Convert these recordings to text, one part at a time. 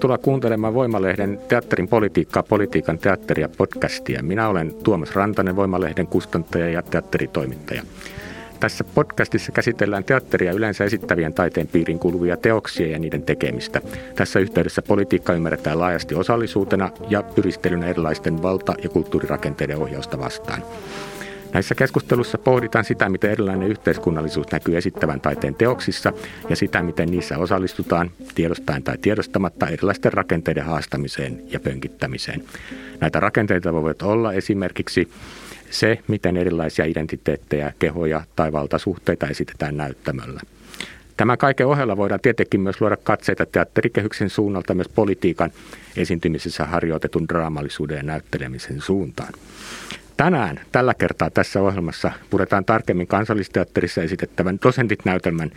Tervetuloa kuuntelemaan Voimalehden teatterin politiikkaa, politiikan teatteria podcastia. Minä olen Tuomas Rantanen, Voimalehden kustantaja ja teatteritoimittaja. Tässä podcastissa käsitellään teatteria yleensä esittävien taiteen piiriin kuuluvia teoksia ja niiden tekemistä. Tässä yhteydessä politiikka ymmärretään laajasti osallisuutena ja pyristelynä erilaisten valta- ja kulttuurirakenteiden ohjausta vastaan. Näissä keskustelussa pohditaan sitä, miten erilainen yhteiskunnallisuus näkyy esittävän taiteen teoksissa ja sitä, miten niissä osallistutaan tiedostaen tai tiedostamatta erilaisten rakenteiden haastamiseen ja pönkittämiseen. Näitä rakenteita voivat olla esimerkiksi se, miten erilaisia identiteettejä, kehoja tai valtasuhteita esitetään näyttämöllä. Tämän kaiken ohella voidaan tietenkin myös luoda katseita teatterikehyksen suunnalta myös politiikan esiintymisessä harjoitetun draamallisuuden ja näyttelemisen suuntaan. Tänään tällä kertaa tässä ohjelmassa puretaan tarkemmin kansallisteatterissa esitettävän dosentit-näytelmän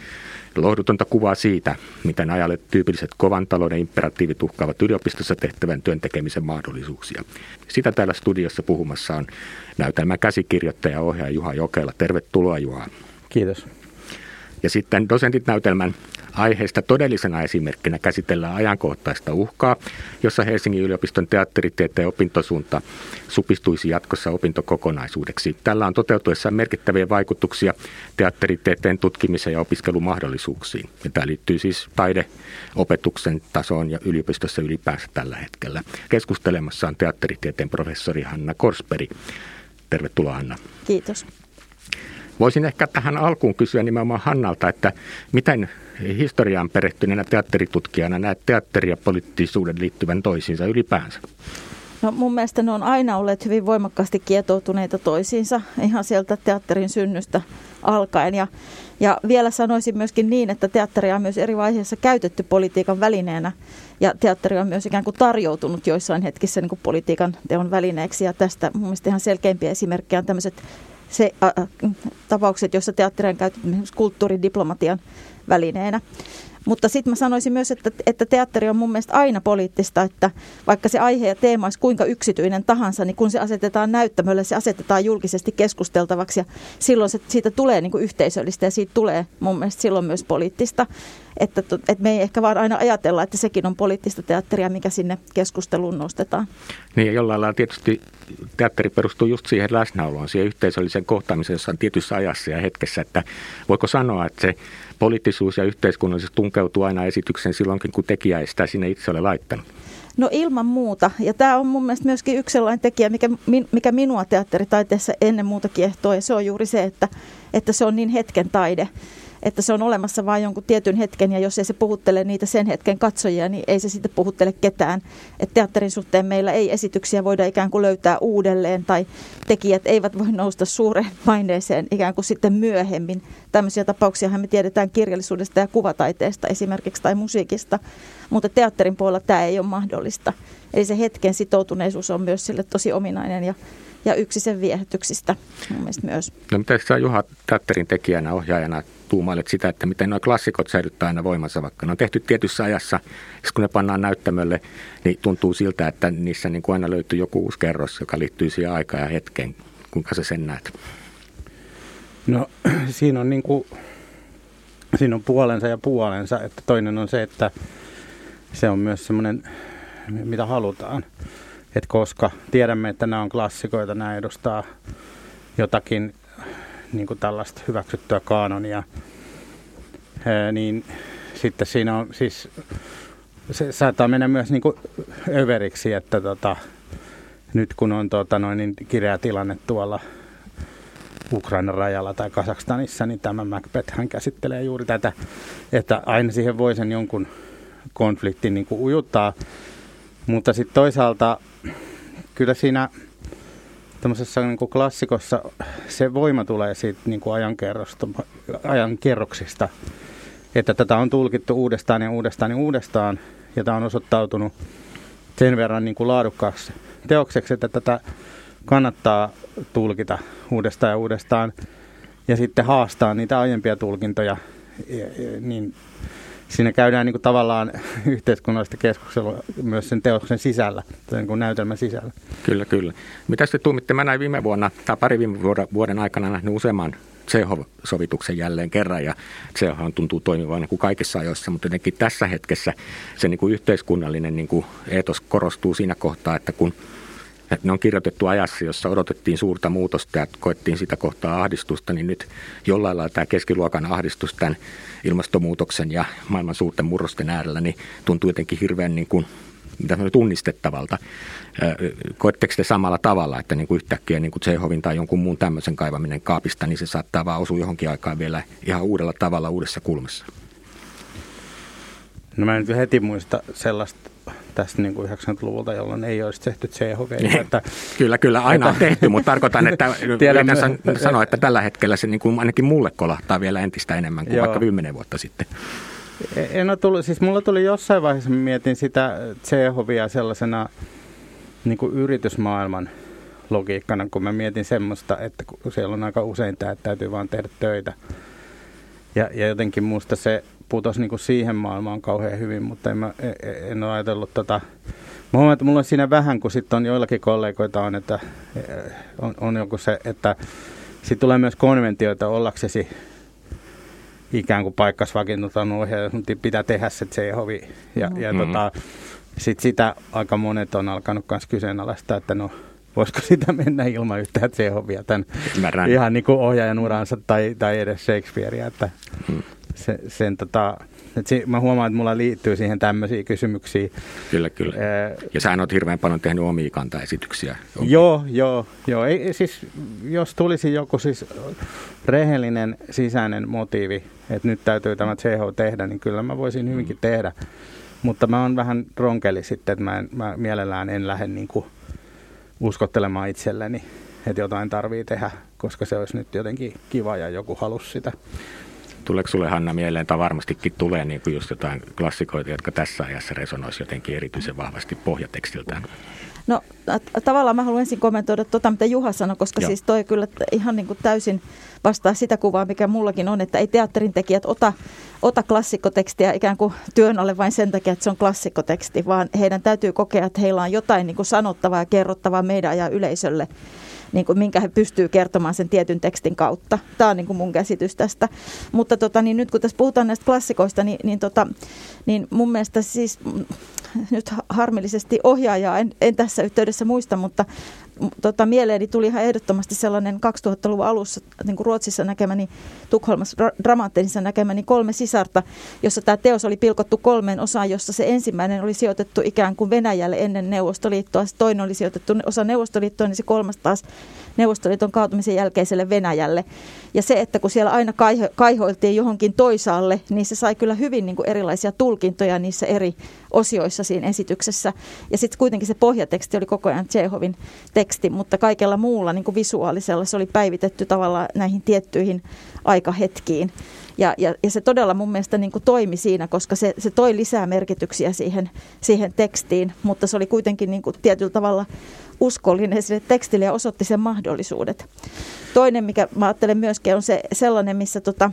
lohdutonta kuvaa siitä, miten ajalle tyypilliset kovan talouden imperatiivit uhkaavat yliopistossa tehtävän työn tekemisen mahdollisuuksia. Sitä täällä studiossa puhumassa on näytelmän käsikirjoittaja ja ohjaaja Juha Jokela. Tervetuloa Juha. Kiitos. Ja sitten dosentit näytelmän aiheesta todellisena esimerkkinä käsitellään ajankohtaista uhkaa, jossa Helsingin yliopiston teatteritieteen opintosuunta supistuisi jatkossa opintokokonaisuudeksi. Tällä on toteutuessaan merkittäviä vaikutuksia teatteritieteen tutkimiseen ja opiskelumahdollisuuksiin. Ja tämä liittyy siis taideopetuksen tasoon ja yliopistossa ylipäänsä tällä hetkellä. Keskustelemassa on teatteritieteen professori Hanna Korsperi. Tervetuloa Hanna. Kiitos. Voisin ehkä tähän alkuun kysyä nimenomaan Hannalta, että miten historiaan perehtyneenä teatteritutkijana näet teatteri ja poliittisuuden liittyvän toisiinsa ylipäänsä? No mun mielestä ne on aina olleet hyvin voimakkaasti kietoutuneita toisiinsa ihan sieltä teatterin synnystä alkaen. Ja, ja vielä sanoisin myöskin niin, että teatteria on myös eri vaiheissa käytetty politiikan välineenä ja teatteri on myös ikään kuin tarjoutunut joissain hetkissä niin kuin politiikan teon välineeksi. Ja tästä mun mielestä ihan selkeimpiä esimerkkejä on tämmöiset se, äh, tapaukset, joissa teatteri on käytetty kulttuuridiplomatian välineenä. Mutta sitten mä sanoisin myös, että, että teatteri on mun mielestä aina poliittista, että vaikka se aihe ja teema olisi kuinka yksityinen tahansa, niin kun se asetetaan näyttämölle, se asetetaan julkisesti keskusteltavaksi ja silloin se, siitä tulee niin kuin yhteisöllistä ja siitä tulee mun mielestä silloin myös poliittista. Että, että me ei ehkä vaan aina ajatella, että sekin on poliittista teatteria, mikä sinne keskusteluun nostetaan. Niin ja jollain lailla tietysti teatteri perustuu just siihen läsnäoloon, siihen yhteisölliseen kohtaamiseen, jossa on tietyssä ajassa ja hetkessä, että voiko sanoa, että se poliittisuus ja yhteiskunnallisuus tunkeutuu aina esitykseen silloinkin, kun tekijä ei sitä sinne itse ole laittanut? No ilman muuta. Ja tämä on mun mielestä myöskin yksi sellainen tekijä, mikä, mikä minua teatteritaiteessa ennen muuta kiehtoo. Ja se on juuri se, että, että se on niin hetken taide että se on olemassa vain jonkun tietyn hetken ja jos ei se puhuttele niitä sen hetken katsojia, niin ei se sitten puhuttele ketään. Et teatterin suhteen meillä ei esityksiä voida ikään kuin löytää uudelleen tai tekijät eivät voi nousta suureen maineeseen ikään kuin sitten myöhemmin. Tämmöisiä tapauksia me tiedetään kirjallisuudesta ja kuvataiteesta esimerkiksi tai musiikista, mutta teatterin puolella tämä ei ole mahdollista. Eli se hetken sitoutuneisuus on myös sille tosi ominainen ja ja yksi sen viehätyksistä mun myös. No mitä sä Juha teatterin tekijänä, ohjaajana tuumailet sitä, että miten nuo klassikot säilyttää aina voimansa, vaikka ne on tehty tietyssä ajassa. kun ne pannaan näyttämölle, niin tuntuu siltä, että niissä niin kuin aina löytyy joku uusi kerros, joka liittyy siihen aikaan ja hetkeen. Kuinka sä sen näet? No siinä on, niin kuin, siinä on puolensa ja puolensa. Että toinen on se, että se on myös semmoinen, mitä halutaan. Että koska tiedämme, että nämä on klassikoita, nämä edustaa jotakin niin kuin tällaista hyväksyttyä kaanonia, niin sitten siinä on siis, se saattaa mennä myös niin kuin överiksi, että tota, nyt kun on tota, noin, niin kireä tilanne tuolla Ukrainan rajalla tai Kasakstanissa, niin tämä Macbeth hän käsittelee juuri tätä, että aina siihen voi sen jonkun konfliktin niin kuin ujuttaa. Mutta sitten toisaalta kyllä siinä tämmöisessä niin kuin klassikossa se voima tulee siitä niin kuin ajan kerroksista, että tätä on tulkittu uudestaan ja uudestaan ja uudestaan, ja tämä on osoittautunut sen verran niin kuin laadukkaaksi teokseksi, että tätä kannattaa tulkita uudestaan ja uudestaan, ja sitten haastaa niitä aiempia tulkintoja, niin siinä käydään niin kuin tavallaan yhteiskunnallista keskustelua myös sen teoksen sisällä, niin kuin näytelmän sisällä. Kyllä, kyllä. Mitä sitten tuumitte? Mä näin viime vuonna, tai pari viime vuoden aikana nähnyt useamman Tsehov-sovituksen jälleen kerran, ja Tsehov tuntuu toimivan niin kuin kaikissa ajoissa, mutta jotenkin tässä hetkessä se niin kuin yhteiskunnallinen niin kuin eetos korostuu siinä kohtaa, että kun että ne on kirjoitettu ajassa, jossa odotettiin suurta muutosta ja koettiin sitä kohtaa ahdistusta, niin nyt jollain lailla tämä keskiluokan ahdistus tämän ilmastonmuutoksen ja maailman suurten murrosten äärellä, niin tuntuu jotenkin hirveän niin kuin, tunnistettavalta. Koetteko te samalla tavalla, että niin kuin yhtäkkiä niin kuin Tsehovin tai jonkun muun tämmöisen kaivaminen kaapista, niin se saattaa vaan osua johonkin aikaan vielä ihan uudella tavalla uudessa kulmassa? No mä en heti muista sellaista tästä niin kuin 90-luvulta, jolloin ei olisi tehty CHV. Niin. Että, kyllä, kyllä, aina on tehty, mutta tarkoitan, että yritän sanoa, että tällä hetkellä se niin kuin ainakin mulle kolahtaa vielä entistä enemmän kuin Joo. vaikka 10 vuotta sitten. En ole tullut, siis mulla tuli jossain vaiheessa, mietin sitä CHVia sellaisena niin kuin yritysmaailman logiikkana, kun mä mietin semmoista, että kun siellä on aika usein tämä, että täytyy vaan tehdä töitä. Ja, ja jotenkin musta se putosi niin siihen maailmaan kauhean hyvin, mutta en, mä, en, e, en ole ajatellut tota. Mä huomaan, että mulla on siinä vähän, kun sitten on joillakin kollegoita on, että e, on, on joku se, että sitten tulee myös konventioita ollaksesi ikään kuin paikkas vakiinnutanut ohjaaja, mutta pitää tehdä se C-hovi. Ja, mm-hmm. ja tota, sit sitä aika monet on alkanut myös kyseenalaistaa, että no voisiko sitä mennä ilman yhtään C-hovia tämän Märän. ihan niin kuin ohjaajan uransa tai, tai edes Shakespearea. Että, mm se, sen tota, et si, mä huomaan, että mulla liittyy siihen tämmöisiä kysymyksiä. Kyllä, kyllä. Ää, ja sä oot hirveän paljon tehnyt omia kantaesityksiä. On... Joo, joo, joo. Ei, siis, jos tulisi joku siis rehellinen sisäinen motiivi, että nyt täytyy tämä CH tehdä, niin kyllä mä voisin hyvinkin mm. tehdä. Mutta mä oon vähän ronkeli sitten, että mä, en, mä mielellään en lähde niin kuin uskottelemaan itselleni, että jotain tarvii tehdä, koska se olisi nyt jotenkin kiva ja joku halusi sitä. Tuleeko sulle Hanna mieleen, tai varmastikin tulee niin kuin just jotain klassikoita, jotka tässä ajassa resonoisi jotenkin erityisen vahvasti pohjatekstiltään? No tavallaan mä haluan ensin kommentoida tuota, mitä Juha sanoi, koska Joo. siis toi kyllä ihan niin kuin täysin vastaa sitä kuvaa, mikä mullakin on, että ei teatterin tekijät ota, ota klassikkotekstiä ikään kuin työn alle vain sen takia, että se on klassikkoteksti, vaan heidän täytyy kokea, että heillä on jotain niin kuin sanottavaa ja kerrottavaa meidän ja yleisölle niin kuin, minkä he pystyvät kertomaan sen tietyn tekstin kautta. Tämä on niin kuin mun käsitys tästä. Mutta tota, niin nyt kun tässä puhutaan näistä klassikoista, niin, niin, tota, niin mun mielestä siis nyt harmillisesti ohjaajaa en, en tässä yhteydessä muista, mutta tota, mieleeni tuli ihan ehdottomasti sellainen 2000-luvun alussa niin kuin Ruotsissa näkemäni, Tukholmassa dramaattisessa näkemäni kolme sisarta, jossa tämä teos oli pilkottu kolmeen osaan, jossa se ensimmäinen oli sijoitettu ikään kuin Venäjälle ennen Neuvostoliittoa, se toinen oli sijoitettu osa Neuvostoliittoa, niin se kolmas taas Neuvostoliiton kaatumisen jälkeiselle Venäjälle. Ja se, että kun siellä aina kaiho, kaihoiltiin johonkin toisaalle, niin se sai kyllä hyvin niin kuin erilaisia tulkintoja niissä eri osioissa siinä esityksessä. Ja sitten kuitenkin se pohjateksti oli koko ajan Tsehovin teksti, mutta kaikella muulla niin kuin visuaalisella se oli päivitetty tavallaan näihin tiettyihin aikahetkiin. Ja, ja, ja se todella mun mielestä niin kuin toimi siinä, koska se, se toi lisää merkityksiä siihen, siihen tekstiin, mutta se oli kuitenkin niin kuin tietyllä tavalla uskollinen sille tekstille ja osoitti sen mahdollisuudet. Toinen, mikä mä ajattelen myöskin, on se sellainen, missä tota,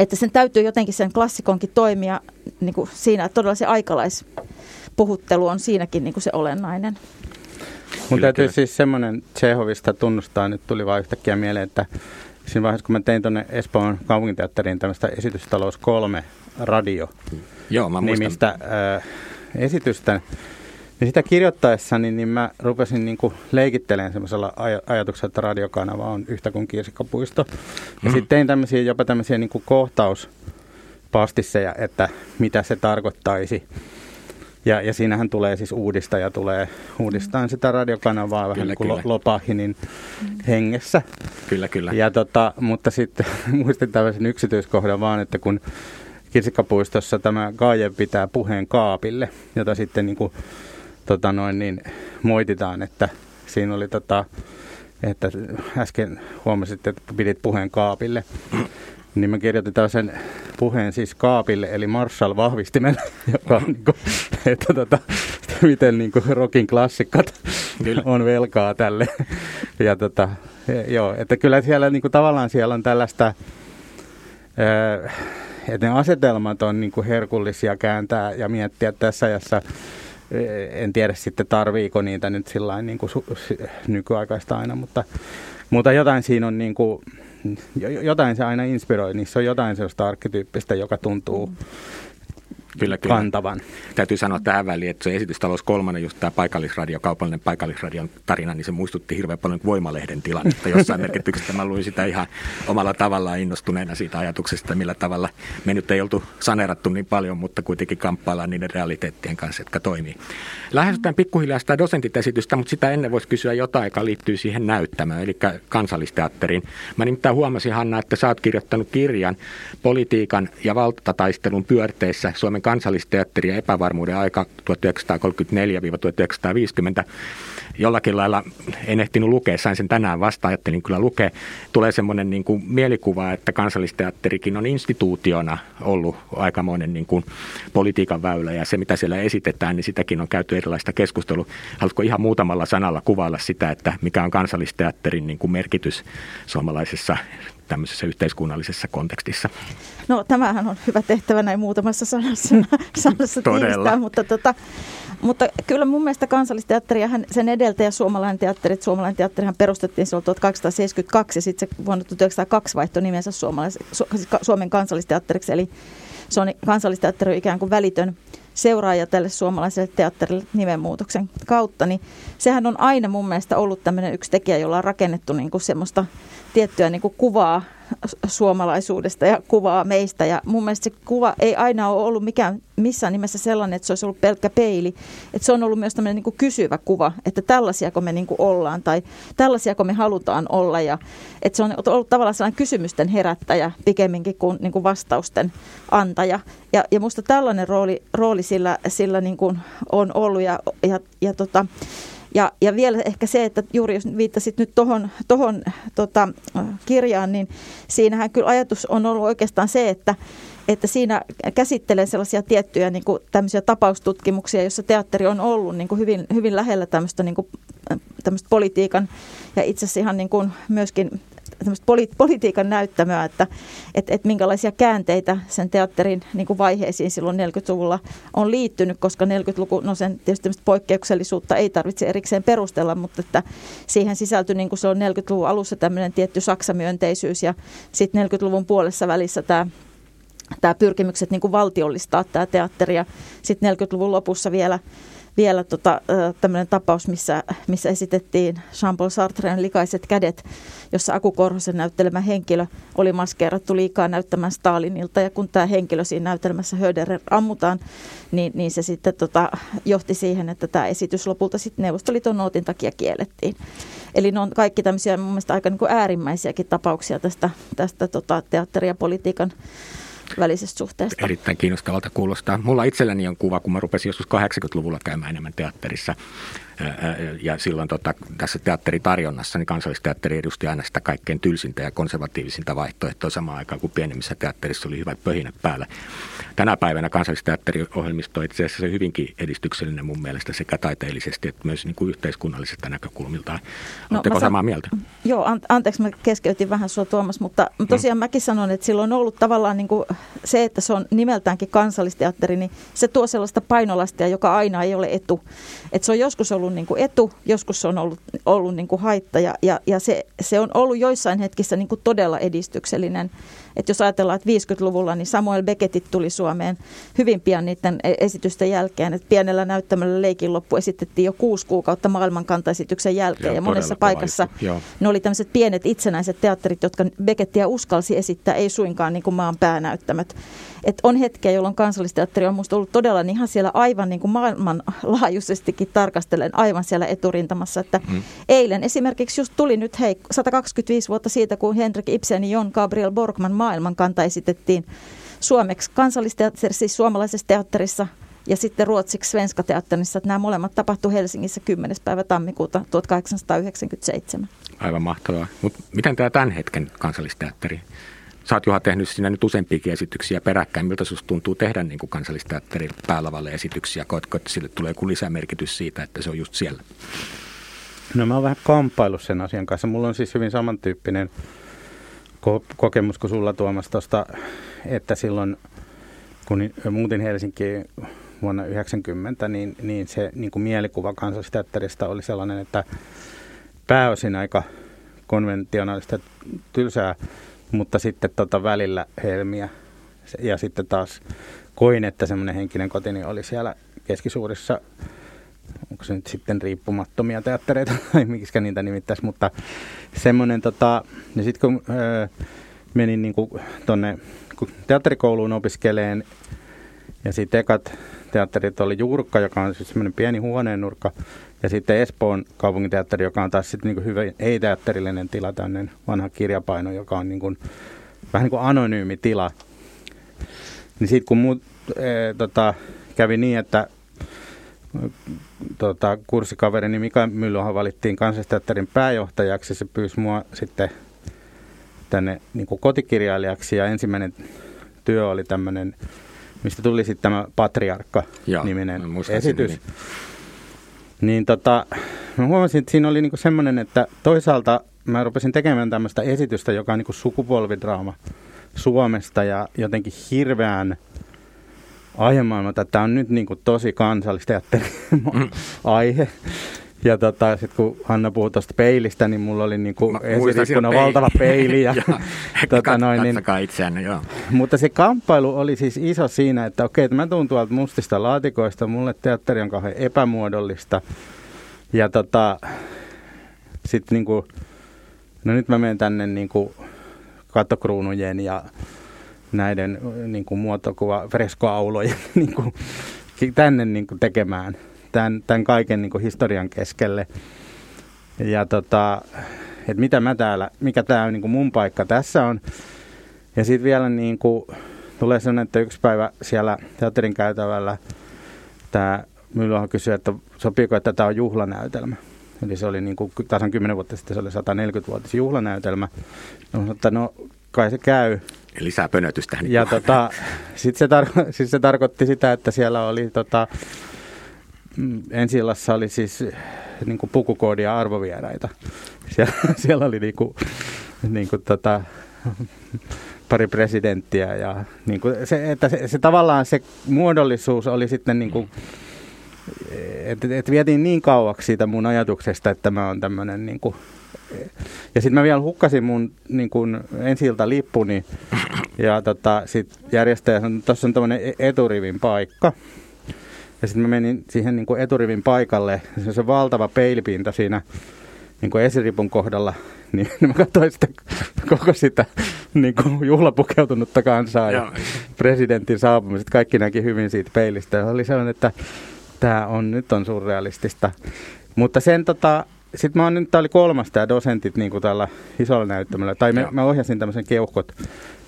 että sen täytyy jotenkin sen klassikonkin toimia niin kuin siinä, että todella se aikalaispuhuttelu on siinäkin niin kuin se olennainen. Mun täytyy siis semmoinen Tsehovista tunnustaa, nyt tuli vain yhtäkkiä mieleen, että siinä vaiheessa kun mä tein tuonne Espoon kaupunginteatteriin tämmöistä esitystalous 3 radio Joo, mä nimistä äh, esitystä, niin sitä kirjoittaessani niin mä rupesin niin kuin leikittelemään semmoisella aj- ajatuksella, että radiokanava on yhtä kuin kirsikkapuisto. Ja mm. sitten tein tämmöisiä, jopa tämmöisiä niin kuin kohtauspastisseja, että mitä se tarkoittaisi. Ja, ja siinähän tulee siis uudistaja, tulee uudistaan sitä radiokanavaa vähän niin kuin kyllä. Lopahinin hengessä. Kyllä, kyllä. Ja tota, mutta sitten muistin tämmöisen yksityiskohdan vaan, että kun Kirsikkapuistossa tämä Kaaje pitää puheen kaapille, jota sitten niin kuin tota noin, niin moititaan, että siinä oli tota, että äsken huomasit, että pidit puheen kaapille. Niin mä kirjoitin sen puheen siis kaapille, eli Marshall-vahvistimen, joka on niin kuin, että tota, miten niin kuin rockin klassikot kyllä. on velkaa tälle. Ja tota, joo, että kyllä siellä niin kuin, tavallaan siellä on tällaista, että ne asetelmat on niin kuin herkullisia kääntää ja miettiä tässä ajassa en tiedä sitten tarviiko niitä nyt sillä niin kuin nykyaikaista aina, mutta, mutta jotain siinä on niin kuin, jotain se aina inspiroi, niissä on jotain sellaista arkkityyppistä, joka tuntuu mm kyllä, kyllä. kantavan. Täytyy sanoa tähän väliin, että se esitystalous kolmannen, just tämä paikallisradio, kaupallinen paikallisradion tarina, niin se muistutti hirveän paljon Voimalehden tilannetta. Jossain merkityksessä mä luin sitä ihan omalla tavallaan innostuneena siitä ajatuksesta, millä tavalla me nyt ei oltu saneerattu niin paljon, mutta kuitenkin kamppaillaan niiden realiteettien kanssa, jotka toimii. Lähestytään pikkuhiljaa sitä dosentitesitystä, mutta sitä ennen voisi kysyä jotain, joka liittyy siihen näyttämään, eli kansallisteatteriin. Mä nimittäin huomasin, Hanna, että sä oot kirjoittanut kirjan politiikan ja valtataistelun pyörteissä Suomen kansallisteatteri ja epävarmuuden aika 1934-1950 jollakin lailla en ehtinyt lukea, sain sen tänään vasta, ajattelin kyllä lukea. Tulee semmoinen niin kuin mielikuva, että kansallisteatterikin on instituutiona ollut aikamoinen niin kuin politiikan väylä ja se mitä siellä esitetään, niin sitäkin on käyty erilaista keskustelua. Haluatko ihan muutamalla sanalla kuvailla sitä, että mikä on kansallisteatterin niin kuin merkitys suomalaisessa tämmöisessä yhteiskunnallisessa kontekstissa? No tämähän on hyvä tehtävä näin muutamassa sanassa, sanassa tiivistää, mutta, tota, mutta kyllä mun mielestä kansallisteatteri ja sen edeltäjä suomalainen teatteri, suomalainen teatterihan perustettiin silloin 1872 ja sitten se vuonna 1902 vaihtoi nimensä siis Suomen kansallisteatteriksi, eli se on kansallisteatteri ikään kuin välitön seuraaja tälle suomalaiselle teatterille nimenmuutoksen kautta, niin sehän on aina mun mielestä ollut tämmöinen yksi tekijä, jolla on rakennettu niin kuin semmoista tiettyä niin kuin kuvaa suomalaisuudesta ja kuvaa meistä. Ja mun mielestä se kuva ei aina ole ollut mikään, missään nimessä sellainen, että se olisi ollut pelkkä peili. Että se on ollut myös tämmöinen niin kuin kysyvä kuva, että tällaisiako me niin kuin ollaan tai tällaisiako me halutaan olla. Ja, että se on ollut tavallaan sellainen kysymysten herättäjä pikemminkin kuin, niin kuin vastausten antaja. Ja, ja musta tällainen rooli, rooli sillä, sillä niin kuin on ollut ja, ja, ja tota, ja, ja vielä ehkä se, että juuri jos viittasit nyt tuohon tohon, tota, kirjaan, niin siinähän kyllä ajatus on ollut oikeastaan se, että, että siinä käsittelee sellaisia tiettyjä niin kuin tämmöisiä tapaustutkimuksia, joissa teatteri on ollut niin kuin hyvin, hyvin lähellä tämmöistä, niin kuin, tämmöistä politiikan ja itse asiassa ihan niin kuin myöskin poli- politiikan näyttämöä, että et, et minkälaisia käänteitä sen teatterin niin kuin vaiheisiin silloin 40-luvulla on liittynyt, koska 40-luku, no sen tietysti poikkeuksellisuutta ei tarvitse erikseen perustella, mutta että siihen sisältyi niin kuin se on 40-luvun alussa tämmöinen tietty saksamyönteisyys ja sitten 40-luvun puolessa välissä tämä tämä pyrkimykset niin kuin valtiollistaa tämä teatteri ja sitten 40-luvun lopussa vielä vielä tota, tämmöinen tapaus, missä, missä esitettiin Jean-Paul Sartren likaiset kädet, jossa Aku Korhosen näyttelemä henkilö oli maskeerattu liikaa näyttämään Stalinilta. Ja kun tämä henkilö siinä näytelmässä Höderer ammutaan, niin, niin se sitten tota, johti siihen, että tämä esitys lopulta sitten Neuvostoliiton nootin takia kiellettiin. Eli ne on kaikki tämmöisiä mun mielestä aika niin kuin äärimmäisiäkin tapauksia tästä, tästä tota, teatteri- ja politiikan välisestä suhteesta. Erittäin kiinnostavalta kuulostaa. Mulla itselläni on kuva, kun mä rupesin joskus 80-luvulla käymään enemmän teatterissa ja silloin tota, tässä teatteritarjonnassa niin kansallisteatteri edusti aina sitä kaikkein tylsintä ja konservatiivisinta vaihtoehtoa samaan aikaan, kun pienemmissä teatterissa oli hyvät pöhinät päällä. Tänä päivänä kansallisteatteriohjelmisto on itse asiassa hyvinkin edistyksellinen mun mielestä sekä taiteellisesti että myös niin kuin yhteiskunnallisesta näkökulmiltaan. No, Oletteko samaa mieltä? Joo, an, anteeksi mä keskeytin vähän sua Tuomas, mutta tosiaan mm. mäkin sanon, että silloin on ollut tavallaan niin kuin se, että se on nimeltäänkin kansallisteatteri, niin se tuo sellaista painolastia, joka aina ei ole etu. Että se on joskus ollut ollut niin kuin etu, joskus se on ollut, ollut niin kuin haitta ja, ja, ja se, se on ollut joissain hetkissä niin kuin todella edistyksellinen. Että jos ajatellaan, että 50-luvulla niin Samuel Beckettit tuli Suomeen hyvin pian niiden e, esitysten jälkeen. Että pienellä näyttämällä leikin loppu esitettiin jo kuusi kuukautta maailmankantaesityksen jälkeen. Joo, ja monessa paikassa ne oli tämmöiset pienet itsenäiset teatterit, jotka Beckettia uskalsi esittää, ei suinkaan niin kuin maan päänäyttämät. Et on hetkiä, jolloin kansallisteatteri on minusta ollut todella niin ihan siellä aivan niin kuin maailmanlaajuisestikin tarkastellen aivan siellä eturintamassa. Että mm. Eilen esimerkiksi just tuli nyt hei, 125 vuotta siitä, kun Henrik Ibsen ja Jon Gabriel Borgman maailmankanta esitettiin suomeksi kansallisteatterissa, siis suomalaisessa teatterissa ja sitten ruotsiksi Svenska Teatterissa. Nämä molemmat tapahtu Helsingissä 10. päivä tammikuuta 1897. Aivan mahtavaa. Mutta miten tämä tämän hetken kansallisteatteri? Sä oot Juha tehnyt siinä nyt useampiakin esityksiä peräkkäin. Miltä sinusta tuntuu tehdä niin kuin kansallisteatterin päälavalle esityksiä? Koetko, että sille tulee joku lisämerkitys siitä, että se on just siellä? No mä oon vähän kamppailu sen asian kanssa. Mulla on siis hyvin samantyyppinen ko- kokemus kuin sulla Tuomas tuosta, että silloin kun muutin Helsinkiin vuonna 1990, niin, niin se niin kuin mielikuva kansallisteatterista oli sellainen, että pääosin aika konventionaalista tylsää, mutta sitten tota välillä helmiä. Ja sitten taas koin, että semmoinen henkinen kotini oli siellä keskisuurissa, onko se nyt sitten riippumattomia teattereita tai miksi niitä nimittäisi, mutta semmoinen tota, ja sitten kun öö, menin niin kun teatterikouluun opiskeleen ja sitten ekat teatterit oli Jurkka, joka on siis semmoinen pieni huoneennurkka, ja sitten Espoon kaupunginteatteri, joka on taas sitten niin hyvä ei-teatterillinen tila, tämmöinen vanha kirjapaino, joka on niin kuin, vähän niin kuin anonyymi tila. Niin sitten kun muut, e, tota, kävi niin, että tota, kurssikaverini Mika Myllyhan valittiin kansallisteatterin pääjohtajaksi, se pyysi mua sitten tänne niin kuin kotikirjailijaksi ja ensimmäinen työ oli tämmöinen, mistä tuli sitten tämä Patriarkka-niminen esitys. Nimi. Niin tota, mä huomasin, että siinä oli niinku semmoinen, että toisaalta mä rupesin tekemään tämmöistä esitystä, joka on niinku sukupolvidraama Suomesta ja jotenkin hirveän aiemaailma, että tämä on nyt niinku tosi kansallisteatteri mm. aihe. Ja tota, sitten kun Hanna puhui tuosta peilistä, niin mulla oli niinku esirippuna valtava peili. Ja, tota noin, niin, itseänne, joo. Mutta se kamppailu oli siis iso siinä, että okei, että mä tuun tuolta mustista laatikoista, mulle teatteri on kauhean epämuodollista. Ja tota, sitten niinku, no nyt mä menen tänne niinku kattokruunujen ja näiden niinku muotokuva freskoaulojen niinku, tänne niinku tekemään – tämän, tämän kaiken niin historian keskelle. Ja tota, että mitä mä täällä, mikä tämä on niin mun paikka tässä on. Ja sitten vielä niin kuin, tulee sellainen, että yksi päivä siellä teatterin käytävällä tämä Myllyhan kysyi, että sopiiko, että tämä on juhlanäytelmä. Eli se oli niin kuin, tasan 10 vuotta sitten, se oli 140-vuotis juhlanäytelmä. No, että no kai se käy. Lisää pönötystä. Niin ja tota, sitten se, tar- siis se tarkoitti sitä, että siellä oli tota, ensi oli siis niin kuin pukukoodia arvovieraita. Siellä, siellä oli niin kuin, niin kuin tota, pari presidenttiä ja niin kuin se, että se, se, tavallaan se muodollisuus oli sitten niin kuin, että et vietiin niin kauaksi siitä mun ajatuksesta, että mä oon tämmöinen niin kuin, ja sitten mä vielä hukkasin mun niin kuin ensi lippuni ja tota, sitten järjestäjä sanoi, että tuossa on tämmöinen e-, eturivin paikka. Ja sitten mä menin siihen niin kuin eturivin paikalle, se on se valtava peilipinta siinä niin kuin esiripun kohdalla, niin, niin mä katsoin sitä koko sitä niin kuin juhlapukeutunutta kansaa ja, ja presidentin saapumiset. Kaikki näki hyvin siitä peilistä. Ja oli sellainen, että tämä on, nyt on surrealistista. Mutta sen tota, sitten mä oon nyt, tää oli kolmas tämä dosentit niin kuin tällä isolla näyttämällä. Tai me, mä ohjasin tämmöisen keuhkot,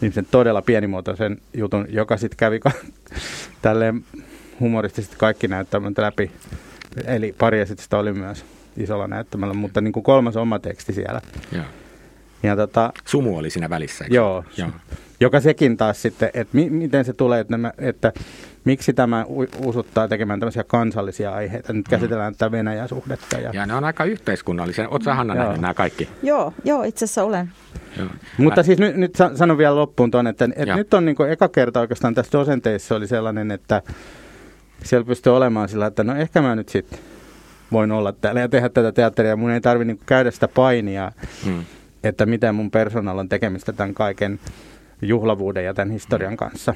niin sen todella pienimuotoisen jutun, joka sitten kävi ka- tälleen humoristisesti kaikki näyttämät läpi. Eli pari esitystä oli myös isolla näyttämällä, mutta niin kuin kolmas oma teksti siellä. Joo. Ja tota, Sumu oli siinä välissä. Joo, joo. Joka sekin taas sitten, että mi- miten se tulee, että, nämä, että miksi tämä usuttaa tekemään tämmöisiä kansallisia aiheita. Nyt käsitellään mm. tätä Venäjä-suhdetta. Ja... ja ne on aika yhteiskunnallisia. Oletko Hanna joo. nähnyt nämä kaikki? Joo, joo itse asiassa olen. Joo. Mutta siis nyt, nyt sanon vielä loppuun tuonne, että, että nyt on niin eka kerta oikeastaan tässä dosenteissa oli sellainen, että siellä pystyy olemaan sillä, että no ehkä mä nyt sitten voin olla täällä ja tehdä tätä teatteria. Mun ei tarvitse niinku käydä sitä painia, hmm. että miten mun persoonalla on tekemistä tämän kaiken juhlavuuden ja tämän historian kanssa.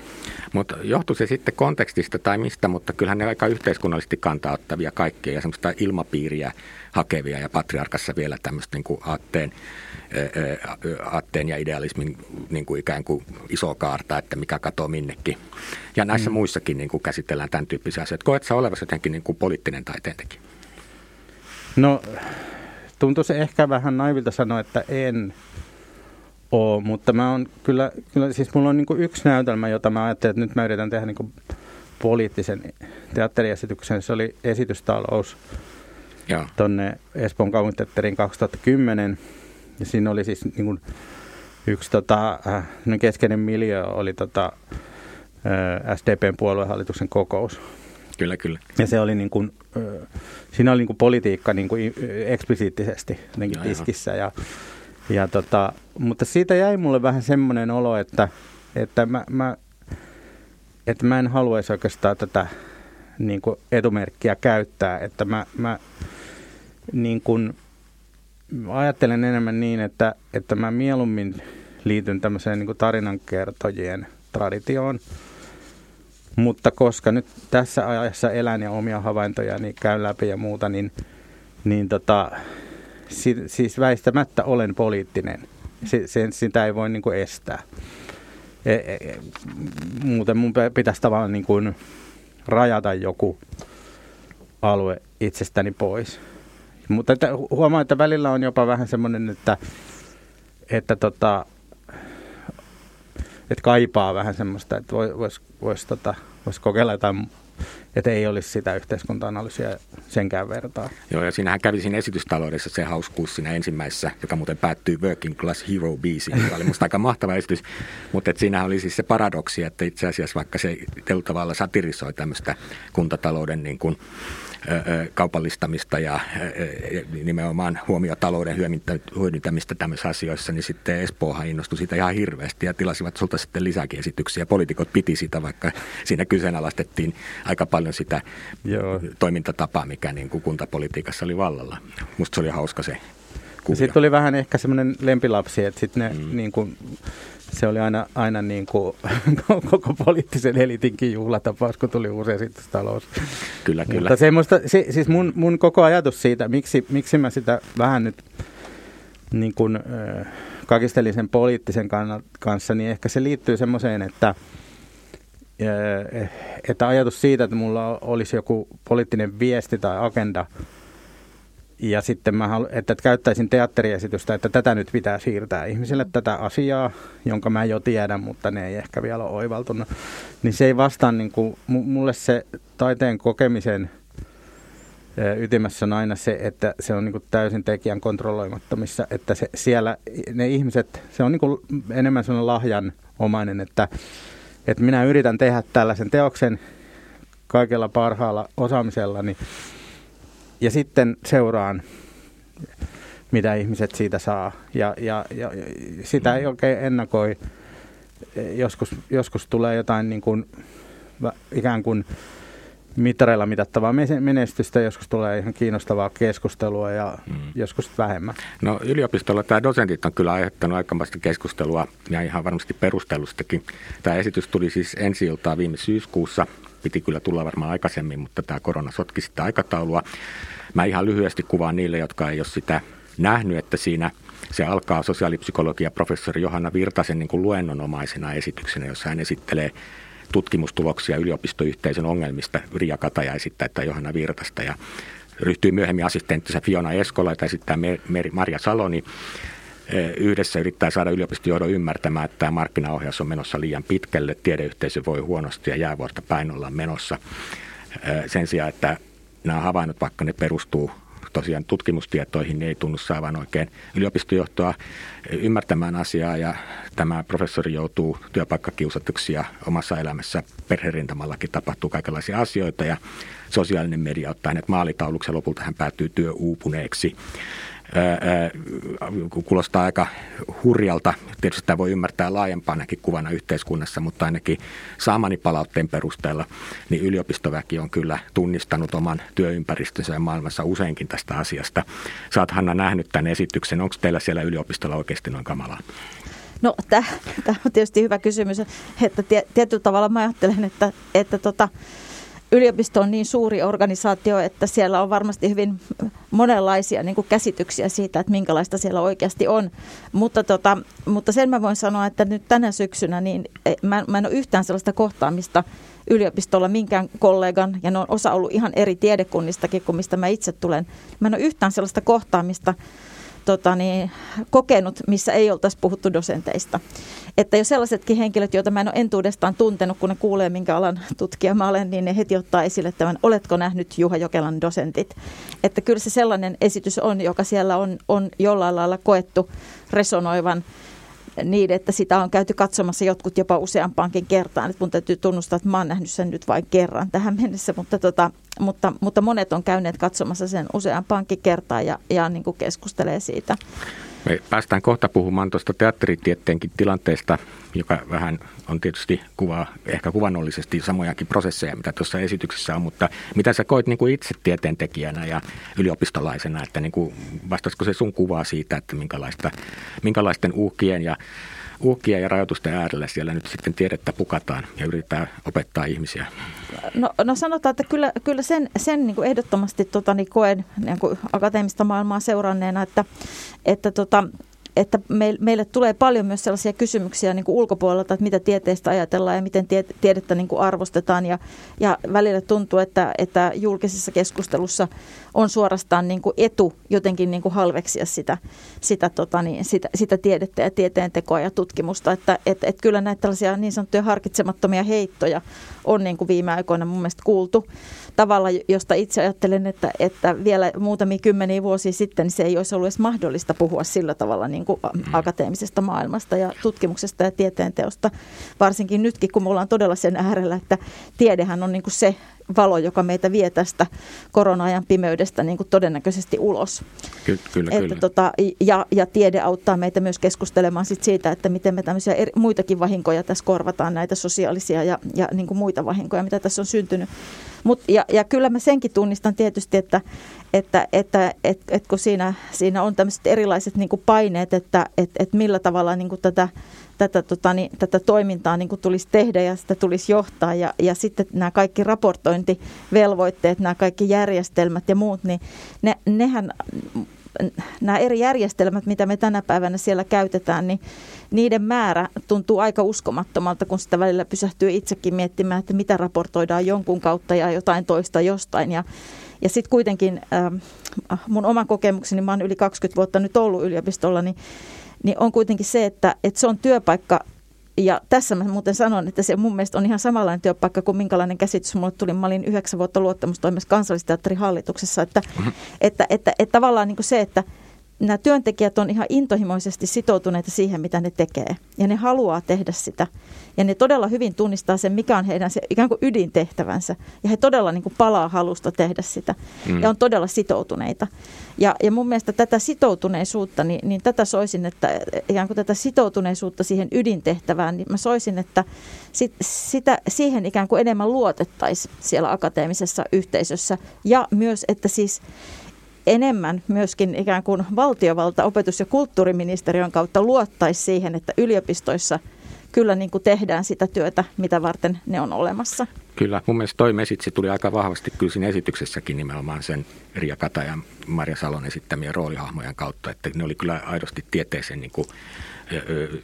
Mutta johtuu se sitten kontekstista tai mistä, mutta kyllähän ne aika yhteiskunnallisesti kantauttavia kaikkia ja semmoista ilmapiiriä hakevia ja patriarkassa vielä tämmöistä niin kuin aatteen, aatteen ja idealismin niin kuin ikään kuin iso kaarta, että mikä katoo minnekin. Ja näissä mm. muissakin niin kuin käsitellään tämän tyyppisiä asioita. Koet sä olevasi jotenkin niin kuin poliittinen taiteentekijä? No tuntuu se ehkä vähän naivilta sanoa, että en ole, mutta mä on kyllä, kyllä siis mulla on niin yksi näytelmä, jota mä ajattelin, että nyt mä yritän tehdä niin poliittisen teatteriesityksen. Se oli esitystalous tuonne Espoon kaupunginteatteriin 2010. Ja siinä oli siis niin kuin, yksi tota, äh, keskeinen miljö oli tota, äh, SDPn puoluehallituksen kokous. Kyllä, kyllä. Ja se oli niin kuin, äh, siinä oli niin kuin politiikka niin kuin eksplisiittisesti jotenkin tiskissä. Ja, ja tota, mutta siitä jäi mulle vähän semmoinen olo, että, että mä, mä, että mä en haluaisi oikeastaan tätä niin kuin etumerkkiä käyttää, että mä, mä niin kuin, ajattelen enemmän niin, että, että mä mieluummin liityn tämmöiseen niin kuin tarinankertojien traditioon, mutta koska nyt tässä ajassa elän ja omia havaintoja niin käyn läpi ja muuta, niin, niin tota, si, siis väistämättä olen poliittinen. Si, se, sitä ei voi niin kuin estää. E, e, muuten mun pitäisi tavallaan niin kuin rajata joku alue itsestäni pois. Mutta että huomaa, että välillä on jopa vähän semmoinen, että, että, tota, että kaipaa vähän semmoista, että voisi vois, vois, tota, vois kokeilla jotain että ei olisi sitä yhteiskunta-analyysiä senkään vertaa. Joo, ja siinähän kävi siinä esitystaloudessa se hauskuus siinä ensimmäisessä, joka muuten päättyy Working Class Hero biisiin, joka oli musta aika mahtava esitys, mutta siinä oli siis se paradoksi, että itse asiassa vaikka se tavalla satirisoi tämmöistä kuntatalouden niin kuin, kaupallistamista ja nimenomaan huomiotalouden hyödyntämistä tämmöisissä asioissa, niin sitten Espoohan innostui siitä ihan hirveästi ja tilasivat sulta sitten lisääkin esityksiä. Poliitikot piti sitä, vaikka siinä kyseenalaistettiin aika paljon sitä Joo. toimintatapaa, mikä niin kuin kuntapolitiikassa oli vallalla. Musta se oli hauska se Sitten tuli vähän ehkä semmoinen lempilapsi, että sitten ne mm. niin kuin, se oli aina, aina niin kuin koko poliittisen elitinkin juhlatapaus, kun tuli uusi esitystalous. Kyllä, kyllä. Mutta semmoista, se, siis mun, mun koko ajatus siitä, miksi, miksi mä sitä vähän nyt niin kuin, äh, kakistelin sen poliittisen kanssa, niin ehkä se liittyy semmoiseen, että, äh, että ajatus siitä, että mulla olisi joku poliittinen viesti tai agenda – ja sitten mä halu, että käyttäisin teatteriesitystä, että tätä nyt pitää siirtää ihmisille tätä asiaa, jonka mä jo tiedän, mutta ne ei ehkä vielä ole oivaltunut. Niin se ei vastaa, niin kuin, mulle se taiteen kokemisen ytimessä on aina se, että se on niin kuin täysin tekijän kontrolloimattomissa, että se, siellä ne ihmiset, se on niin kuin enemmän sellainen lahjanomainen, että, että minä yritän tehdä tällaisen teoksen kaikella parhaalla osaamisellani, niin ja sitten seuraan, mitä ihmiset siitä saa. Ja, ja, ja sitä ei oikein ennakoi. Joskus, joskus tulee jotain niin kuin, ikään kuin mittareilla mitattavaa menestystä, joskus tulee ihan kiinnostavaa keskustelua ja mm. joskus vähemmän. No yliopistolla tämä dosentit on kyllä aiheuttanut aikamoista keskustelua ja ihan varmasti perustellustakin. Tämä esitys tuli siis ensi iltaa viime syyskuussa piti kyllä tulla varmaan aikaisemmin, mutta tämä korona sotki sitä aikataulua. Mä ihan lyhyesti kuvaan niille, jotka ei ole sitä nähnyt, että siinä se alkaa sosiaalipsykologia professori Johanna Virtasen niin kuin luennonomaisena esityksenä, jossa hän esittelee tutkimustuloksia yliopistoyhteisön ongelmista. Ria Kataja esittää että Johanna Virtasta ja ryhtyy myöhemmin assistenttinsa Fiona Eskola, jota esittää Maria Saloni yhdessä yrittää saada yliopistojohdon ymmärtämään, että tämä markkinaohjaus on menossa liian pitkälle, tiedeyhteisö voi huonosti ja jäävuorta päin olla menossa. Sen sijaan, että nämä havainnot, vaikka ne perustuu tosiaan tutkimustietoihin, niin ei tunnu saavan oikein yliopistojohtoa ymmärtämään asiaa. Ja tämä professori joutuu työpaikkakiusatuksi ja omassa elämässä perherintamallakin tapahtuu kaikenlaisia asioita. Ja sosiaalinen media ottaa hänet maalitauluksi ja lopulta hän päätyy työuupuneeksi kuulostaa aika hurjalta. Tietysti tämä voi ymmärtää laajempanakin kuvana yhteiskunnassa, mutta ainakin saamani palautteen perusteella niin yliopistoväki on kyllä tunnistanut oman työympäristönsä ja maailmassa useinkin tästä asiasta. Saat Hanna nähnyt tämän esityksen. Onko teillä siellä yliopistolla oikeasti noin kamalaa? No tämä on tietysti hyvä kysymys, että tietyllä tavalla mä ajattelen, että, että tota, yliopisto on niin suuri organisaatio, että siellä on varmasti hyvin monenlaisia niin kuin käsityksiä siitä, että minkälaista siellä oikeasti on. Mutta, tota, mutta sen mä voin sanoa, että nyt tänä syksynä niin e, mä, mä en ole yhtään sellaista kohtaamista yliopistolla minkään kollegan, ja ne on osa ollut ihan eri tiedekunnistakin kuin mistä mä itse tulen. Mä en ole yhtään sellaista kohtaamista tota niin, kokenut, missä ei oltaisi puhuttu dosenteista. Että jo sellaisetkin henkilöt, joita mä en ole entuudestaan tuntenut, kun ne kuulee, minkä alan tutkija mä olen, niin ne heti ottaa esille tämän, oletko nähnyt Juha Jokelan dosentit. Että kyllä se sellainen esitys on, joka siellä on, on jollain lailla koettu resonoivan niin, että sitä on käyty katsomassa jotkut jopa useampaankin kertaan. Että mun täytyy tunnustaa, että mä oon nähnyt sen nyt vain kerran tähän mennessä, mutta, tota, mutta, mutta monet on käyneet katsomassa sen useampaankin kertaan ja, ja niin kuin keskustelee siitä. Me päästään kohta puhumaan tuosta teatteritieteenkin tilanteesta, joka vähän on tietysti kuvaa, ehkä kuvannollisesti samojakin prosesseja, mitä tuossa esityksessä on, mutta mitä sä koit niin kuin itse tieteentekijänä ja yliopistolaisena, että niin kuin, vastaisiko se sun kuvaa siitä, että minkälaista, minkälaisten uhkien ja uhkia ja rajoitusten äärellä siellä nyt sitten tiedettä pukataan ja yritetään opettaa ihmisiä? No, no sanotaan, että kyllä, kyllä sen, sen niin kuin ehdottomasti tota, niin koen niin kuin akateemista maailmaa seuranneena, että, että tota, että meille tulee paljon myös sellaisia kysymyksiä niin kuin ulkopuolelta, että mitä tieteestä ajatellaan ja miten tie, tiedettä niin kuin arvostetaan. Ja, ja välillä tuntuu, että, että julkisessa keskustelussa on suorastaan niin kuin etu jotenkin niin kuin halveksia sitä, sitä, tota niin, sitä, sitä tiedettä ja tieteentekoa ja tutkimusta. Että et, et kyllä näitä tällaisia niin sanottuja harkitsemattomia heittoja on niin kuin viime aikoina mun mielestä kuultu tavalla, josta itse ajattelen, että, että vielä muutamia kymmeniä vuosia sitten niin se ei olisi ollut edes mahdollista puhua sillä tavalla niin kuin akateemisesta maailmasta ja tutkimuksesta ja tieteenteosta. Varsinkin nytkin, kun me ollaan todella sen äärellä, että tiedehän on niin kuin se valo, joka meitä vie tästä korona-ajan pimeydestä niin kuin todennäköisesti ulos. Kyllä, kyllä, että kyllä. Tota, ja, ja tiede auttaa meitä myös keskustelemaan sit siitä, että miten me tämmöisiä eri, muitakin vahinkoja tässä korvataan, näitä sosiaalisia ja, ja niin kuin muita vahinkoja, mitä tässä on syntynyt. Mut, ja, ja kyllä mä senkin tunnistan tietysti, että, että, että et, et kun siinä, siinä on tämmöiset erilaiset niin kuin paineet, että et, et millä tavalla niin kuin tätä tätä, tota, niin, tätä toimintaa niin kuin tulisi tehdä ja sitä tulisi johtaa. Ja, ja sitten nämä kaikki raportointivelvoitteet, nämä kaikki järjestelmät ja muut, niin ne, nehän nämä eri järjestelmät, mitä me tänä päivänä siellä käytetään, niin niiden määrä tuntuu aika uskomattomalta, kun sitä välillä pysähtyy itsekin miettimään, että mitä raportoidaan jonkun kautta ja jotain toista jostain. Ja, ja sitten kuitenkin äh, mun oma kokemukseni, mä oon yli 20 vuotta nyt ollut yliopistolla, niin niin on kuitenkin se, että, että se on työpaikka, ja tässä mä muuten sanon, että se mun mielestä on ihan samanlainen työpaikka kuin minkälainen käsitys mulle tuli. Mä olin yhdeksän vuotta luottamustoimessa kansallisteatterin hallituksessa, että, mm-hmm. että, että, että, että tavallaan niin kuin se, että nämä työntekijät on ihan intohimoisesti sitoutuneita siihen, mitä ne tekee. Ja ne haluaa tehdä sitä. Ja ne todella hyvin tunnistaa sen, mikä on heidän se ikään kuin ydintehtävänsä. Ja he todella niin kuin palaa halusta tehdä sitä. Mm. Ja on todella sitoutuneita. Ja, ja mun mielestä tätä sitoutuneisuutta, niin, niin tätä soisin, että ikään kuin tätä sitoutuneisuutta siihen ydintehtävään, niin mä soisin, että sit, sitä, siihen ikään kuin enemmän luotettaisiin siellä akateemisessa yhteisössä. Ja myös, että siis enemmän myöskin ikään kuin valtiovalta, opetus- ja kulttuuriministeriön kautta luottaisi siihen, että yliopistoissa kyllä niin kuin tehdään sitä työtä, mitä varten ne on olemassa. Kyllä, mun mielestä toi mesitsi tuli aika vahvasti kyllä siinä esityksessäkin nimenomaan sen Ria Kata ja Marja Salon esittämien roolihahmojen kautta, että ne oli kyllä aidosti tieteeseen niin kuin,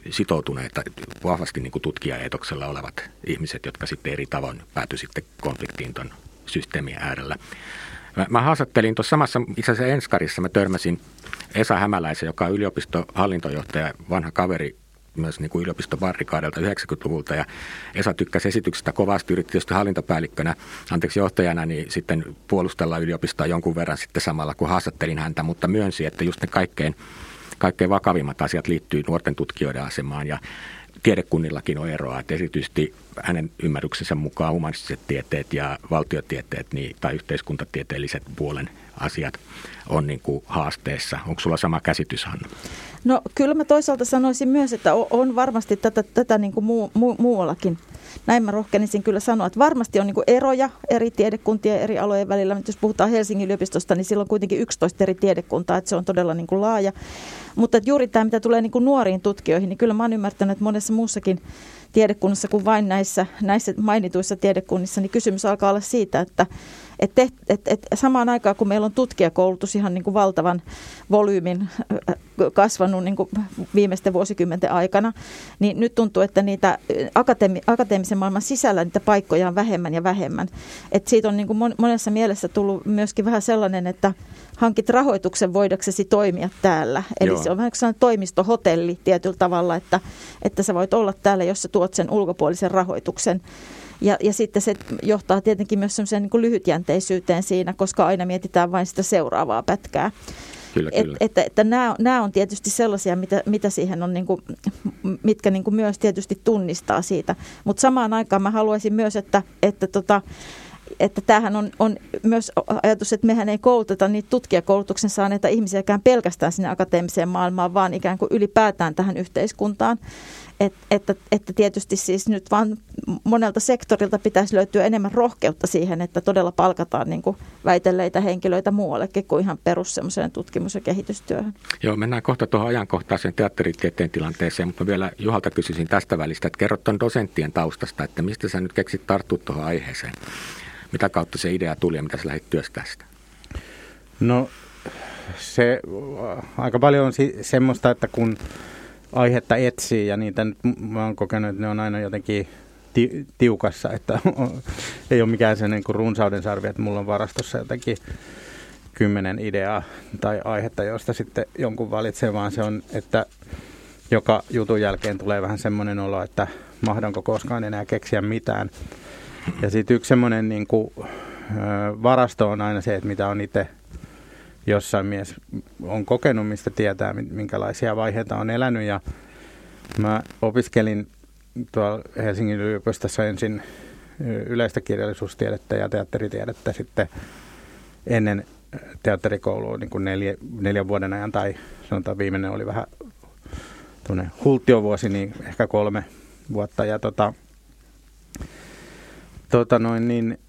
sitoutuneita, vahvasti niin kuin tutkijaetoksella olevat ihmiset, jotka sitten eri tavoin päätyi sitten konfliktiin tuon systeemin äärellä. Mä, mä haastattelin tuossa samassa, itse asiassa Enskarissa mä törmäsin Esa Hämäläisen, joka on yliopistohallintojohtaja, vanha kaveri myös niin kuin yliopistobarrikaadelta 90-luvulta ja Esa tykkäsi esityksestä kovasti, yritti tietysti hallintopäällikkönä, anteeksi johtajana, niin sitten puolustella yliopistoa jonkun verran sitten samalla, kun haastattelin häntä, mutta myönsi, että just ne kaikkein, kaikkein vakavimmat asiat liittyy nuorten tutkijoiden asemaan. Ja tiedekunnillakin on eroa, että erityisesti hänen ymmärryksensä mukaan humanistiset tieteet ja valtiotieteet niin, tai yhteiskuntatieteelliset puolen asiat on niin kuin haasteessa. Onko sulla sama käsitys, Hanna? No kyllä mä toisaalta sanoisin myös, että on varmasti tätä, tätä niin kuin muu, muu, muuallakin. Näin mä rohkenisin kyllä sanoa, että varmasti on niin kuin eroja eri tiedekuntien eri alojen välillä. Mutta jos puhutaan Helsingin yliopistosta, niin sillä on kuitenkin 11 eri tiedekuntaa, että se on todella niin kuin laaja. Mutta juuri tämä, mitä tulee niin kuin nuoriin tutkijoihin, niin kyllä mä oon ymmärtänyt, että monessa muussakin tiedekunnassa kuin vain näissä, näissä mainituissa tiedekunnissa, niin kysymys alkaa olla siitä, että, Et te, et, et samaan aikaan, kun meillä on tutkijakoulutus ihan niin kuin valtavan volyymin kasvanut niin kuin viimeisten vuosikymmenten aikana, niin nyt tuntuu, että niitä akateemi, akateemisen maailman sisällä niitä paikkoja on vähemmän ja vähemmän. Et siitä on niin kuin monessa mielessä tullut myöskin vähän sellainen, että hankit rahoituksen voidaksesi toimia täällä. Eli Joo. se on vähän sellainen toimistohotelli tietyllä tavalla, että, että sä voit olla täällä, jos sä tuot sen ulkopuolisen rahoituksen. Ja, ja sitten se johtaa tietenkin myös semmoiseen niin lyhytjänteisyyteen siinä, koska aina mietitään vain sitä seuraavaa pätkää. Kyllä, et, kyllä. Että, että nämä, nämä on tietysti sellaisia, mitä, mitä siihen on, niin kuin, mitkä niin kuin myös tietysti tunnistaa siitä. Mutta samaan aikaan mä haluaisin myös, että, että tota, että tämähän on, on myös ajatus, että mehän ei kouluteta niitä tutkijakoulutuksen saaneita ihmisiäkään pelkästään sinne akateemiseen maailmaan, vaan ikään kuin ylipäätään tähän yhteiskuntaan. Et, että, että tietysti siis nyt vaan monelta sektorilta pitäisi löytyä enemmän rohkeutta siihen, että todella palkataan niin kuin väitelleitä henkilöitä muuallekin kuin ihan perus tutkimus- ja kehitystyöhön. Joo, mennään kohta tuohon ajankohtaiseen teatteritieteen tilanteeseen, mutta vielä Juhalta kysyisin tästä välistä, että kerrot tuon dosenttien taustasta, että mistä sä nyt keksit tarttua tuohon aiheeseen? Mitä kautta se idea tuli ja mitä sä lähdit työstää sitä? No se aika paljon on semmoista, että kun aihetta etsii ja niitä nyt mä oon kokenut, että ne on aina jotenkin ti- tiukassa, että ei ole mikään se niin kuin runsauden sarvi, että mulla on varastossa jotenkin kymmenen ideaa tai aihetta, josta sitten jonkun valitsee, vaan se on, että joka jutun jälkeen tulee vähän semmoinen olo, että mahdanko koskaan enää keksiä mitään. Ja sitten yksi semmoinen niin kuin, varasto on aina se, että mitä on itse jossain mies on kokenut, mistä tietää, minkälaisia vaiheita on elänyt. Ja mä opiskelin tuolla Helsingin yliopistossa ensin yleistä kirjallisuustiedettä ja teatteritiedettä sitten ennen teatterikoulua niin kuin neljä, neljän vuoden ajan, tai sanotaan viimeinen oli vähän hulttiovuosi, niin ehkä kolme vuotta. Ja tota, tota noin, niin,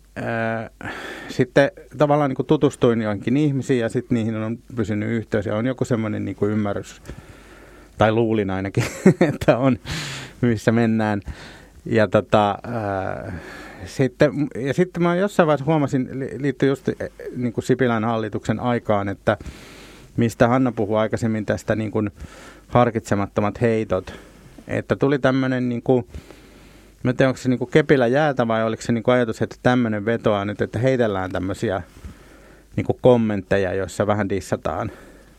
sitten tavallaan niin tutustuin joihinkin ihmisiin ja sitten niihin on pysynyt yhteys ja on joku semmoinen niin kuin ymmärrys, tai luulin ainakin, että on, missä mennään. Ja, tota, ää, sitten, ja sitten mä jossain vaiheessa huomasin, liittyy just niin kuin Sipilän hallituksen aikaan, että mistä Hanna puhui aikaisemmin tästä niin kuin harkitsemattomat heitot, että tuli tämmöinen niin kuin, Mä tiedän, onko se niin kepillä jäätä vai oliko se niin ajatus, että tämmöinen vetoaa nyt, että heitellään tämmöisiä niin kommentteja, joissa vähän dissataan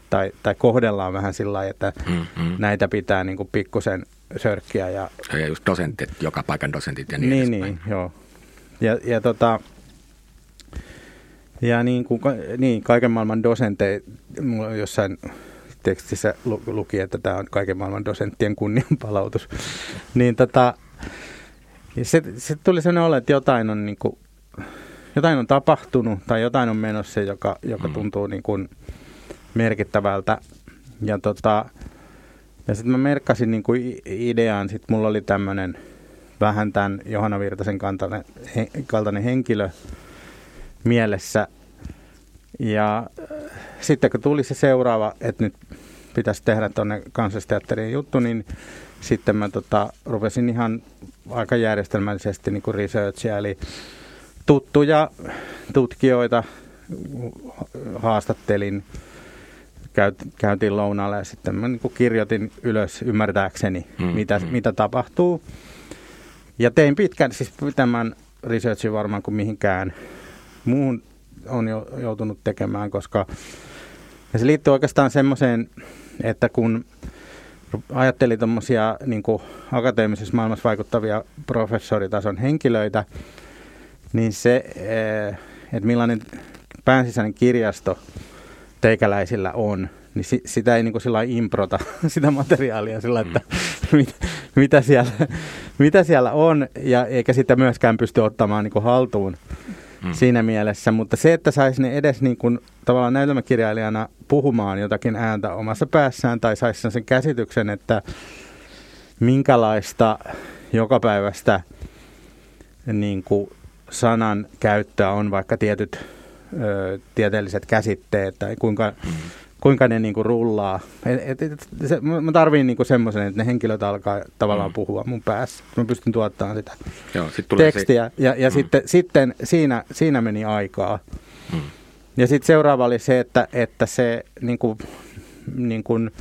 tai, tai kohdellaan vähän sillä lailla, että mm-hmm. näitä pitää niin pikkusen sörkkiä. Ja, ja just dosentit, joka paikan dosentit ja niin Niin, niin joo. Ja, ja, tota, ja niin, kuin, niin, kaiken maailman dosenteja, mulla jossain tekstissä luki, että tämä on kaiken maailman dosenttien kunnianpalautus. niin tota, ja se, se tuli sellainen olo, että jotain on, niin kuin, jotain on tapahtunut tai jotain on menossa, joka, joka mm. tuntuu niin kuin merkittävältä. Ja, tota, ja sitten mä merkkasin niin kuin ideaan, sitten mulla oli tämmöinen vähän tämän Johanna Virtasen kaltainen, he, kaltainen henkilö mielessä. Ja äh, sitten kun tuli se seuraava, että nyt pitäisi tehdä tuonne kansallisteatterin juttu, niin sitten mä tota, rupesin ihan aika järjestelmällisesti niin researchia, eli tuttuja tutkijoita haastattelin, käytiin lounaalla ja sitten mä niin kirjoitin ylös ymmärtääkseni, mm, mitä, mm. mitä tapahtuu. Ja tein pitkän, siis tämän researchin varmaan kuin mihinkään muuhun on jo joutunut tekemään, koska ja se liittyy oikeastaan semmoiseen, että kun ajatteli tuommoisia niin akateemisessa maailmassa vaikuttavia professoritason henkilöitä, niin se, eh, että millainen päänsisäinen kirjasto teikäläisillä on, niin sitä ei niin kuin sillä improta, sitä materiaalia sillä, että mm. mit, mitä, siellä, mitä siellä on, ja eikä sitä myöskään pysty ottamaan niin kuin haltuun mm. siinä mielessä. Mutta se, että saisi ne edes niin kuin, tavallaan näytelmäkirjailijana puhumaan jotakin ääntä omassa päässään tai saisi sen käsityksen, että minkälaista jokapäiväistä niin kuin sanan käyttöä on vaikka tietyt ö, tieteelliset käsitteet tai kuinka, kuinka ne niin kuin rullaa. Et, et, et, se, mä tarviin niin semmoisen, että ne henkilöt alkaa tavallaan mm. puhua mun päässä. Mä pystyn tuottamaan sitä Joo, sit tekstiä. Se... Ja, ja mm. sitten, sitten siinä, siinä meni aikaa. Mm. Ja sitten seuraava oli se, että, että se niin kuin, niin kuin,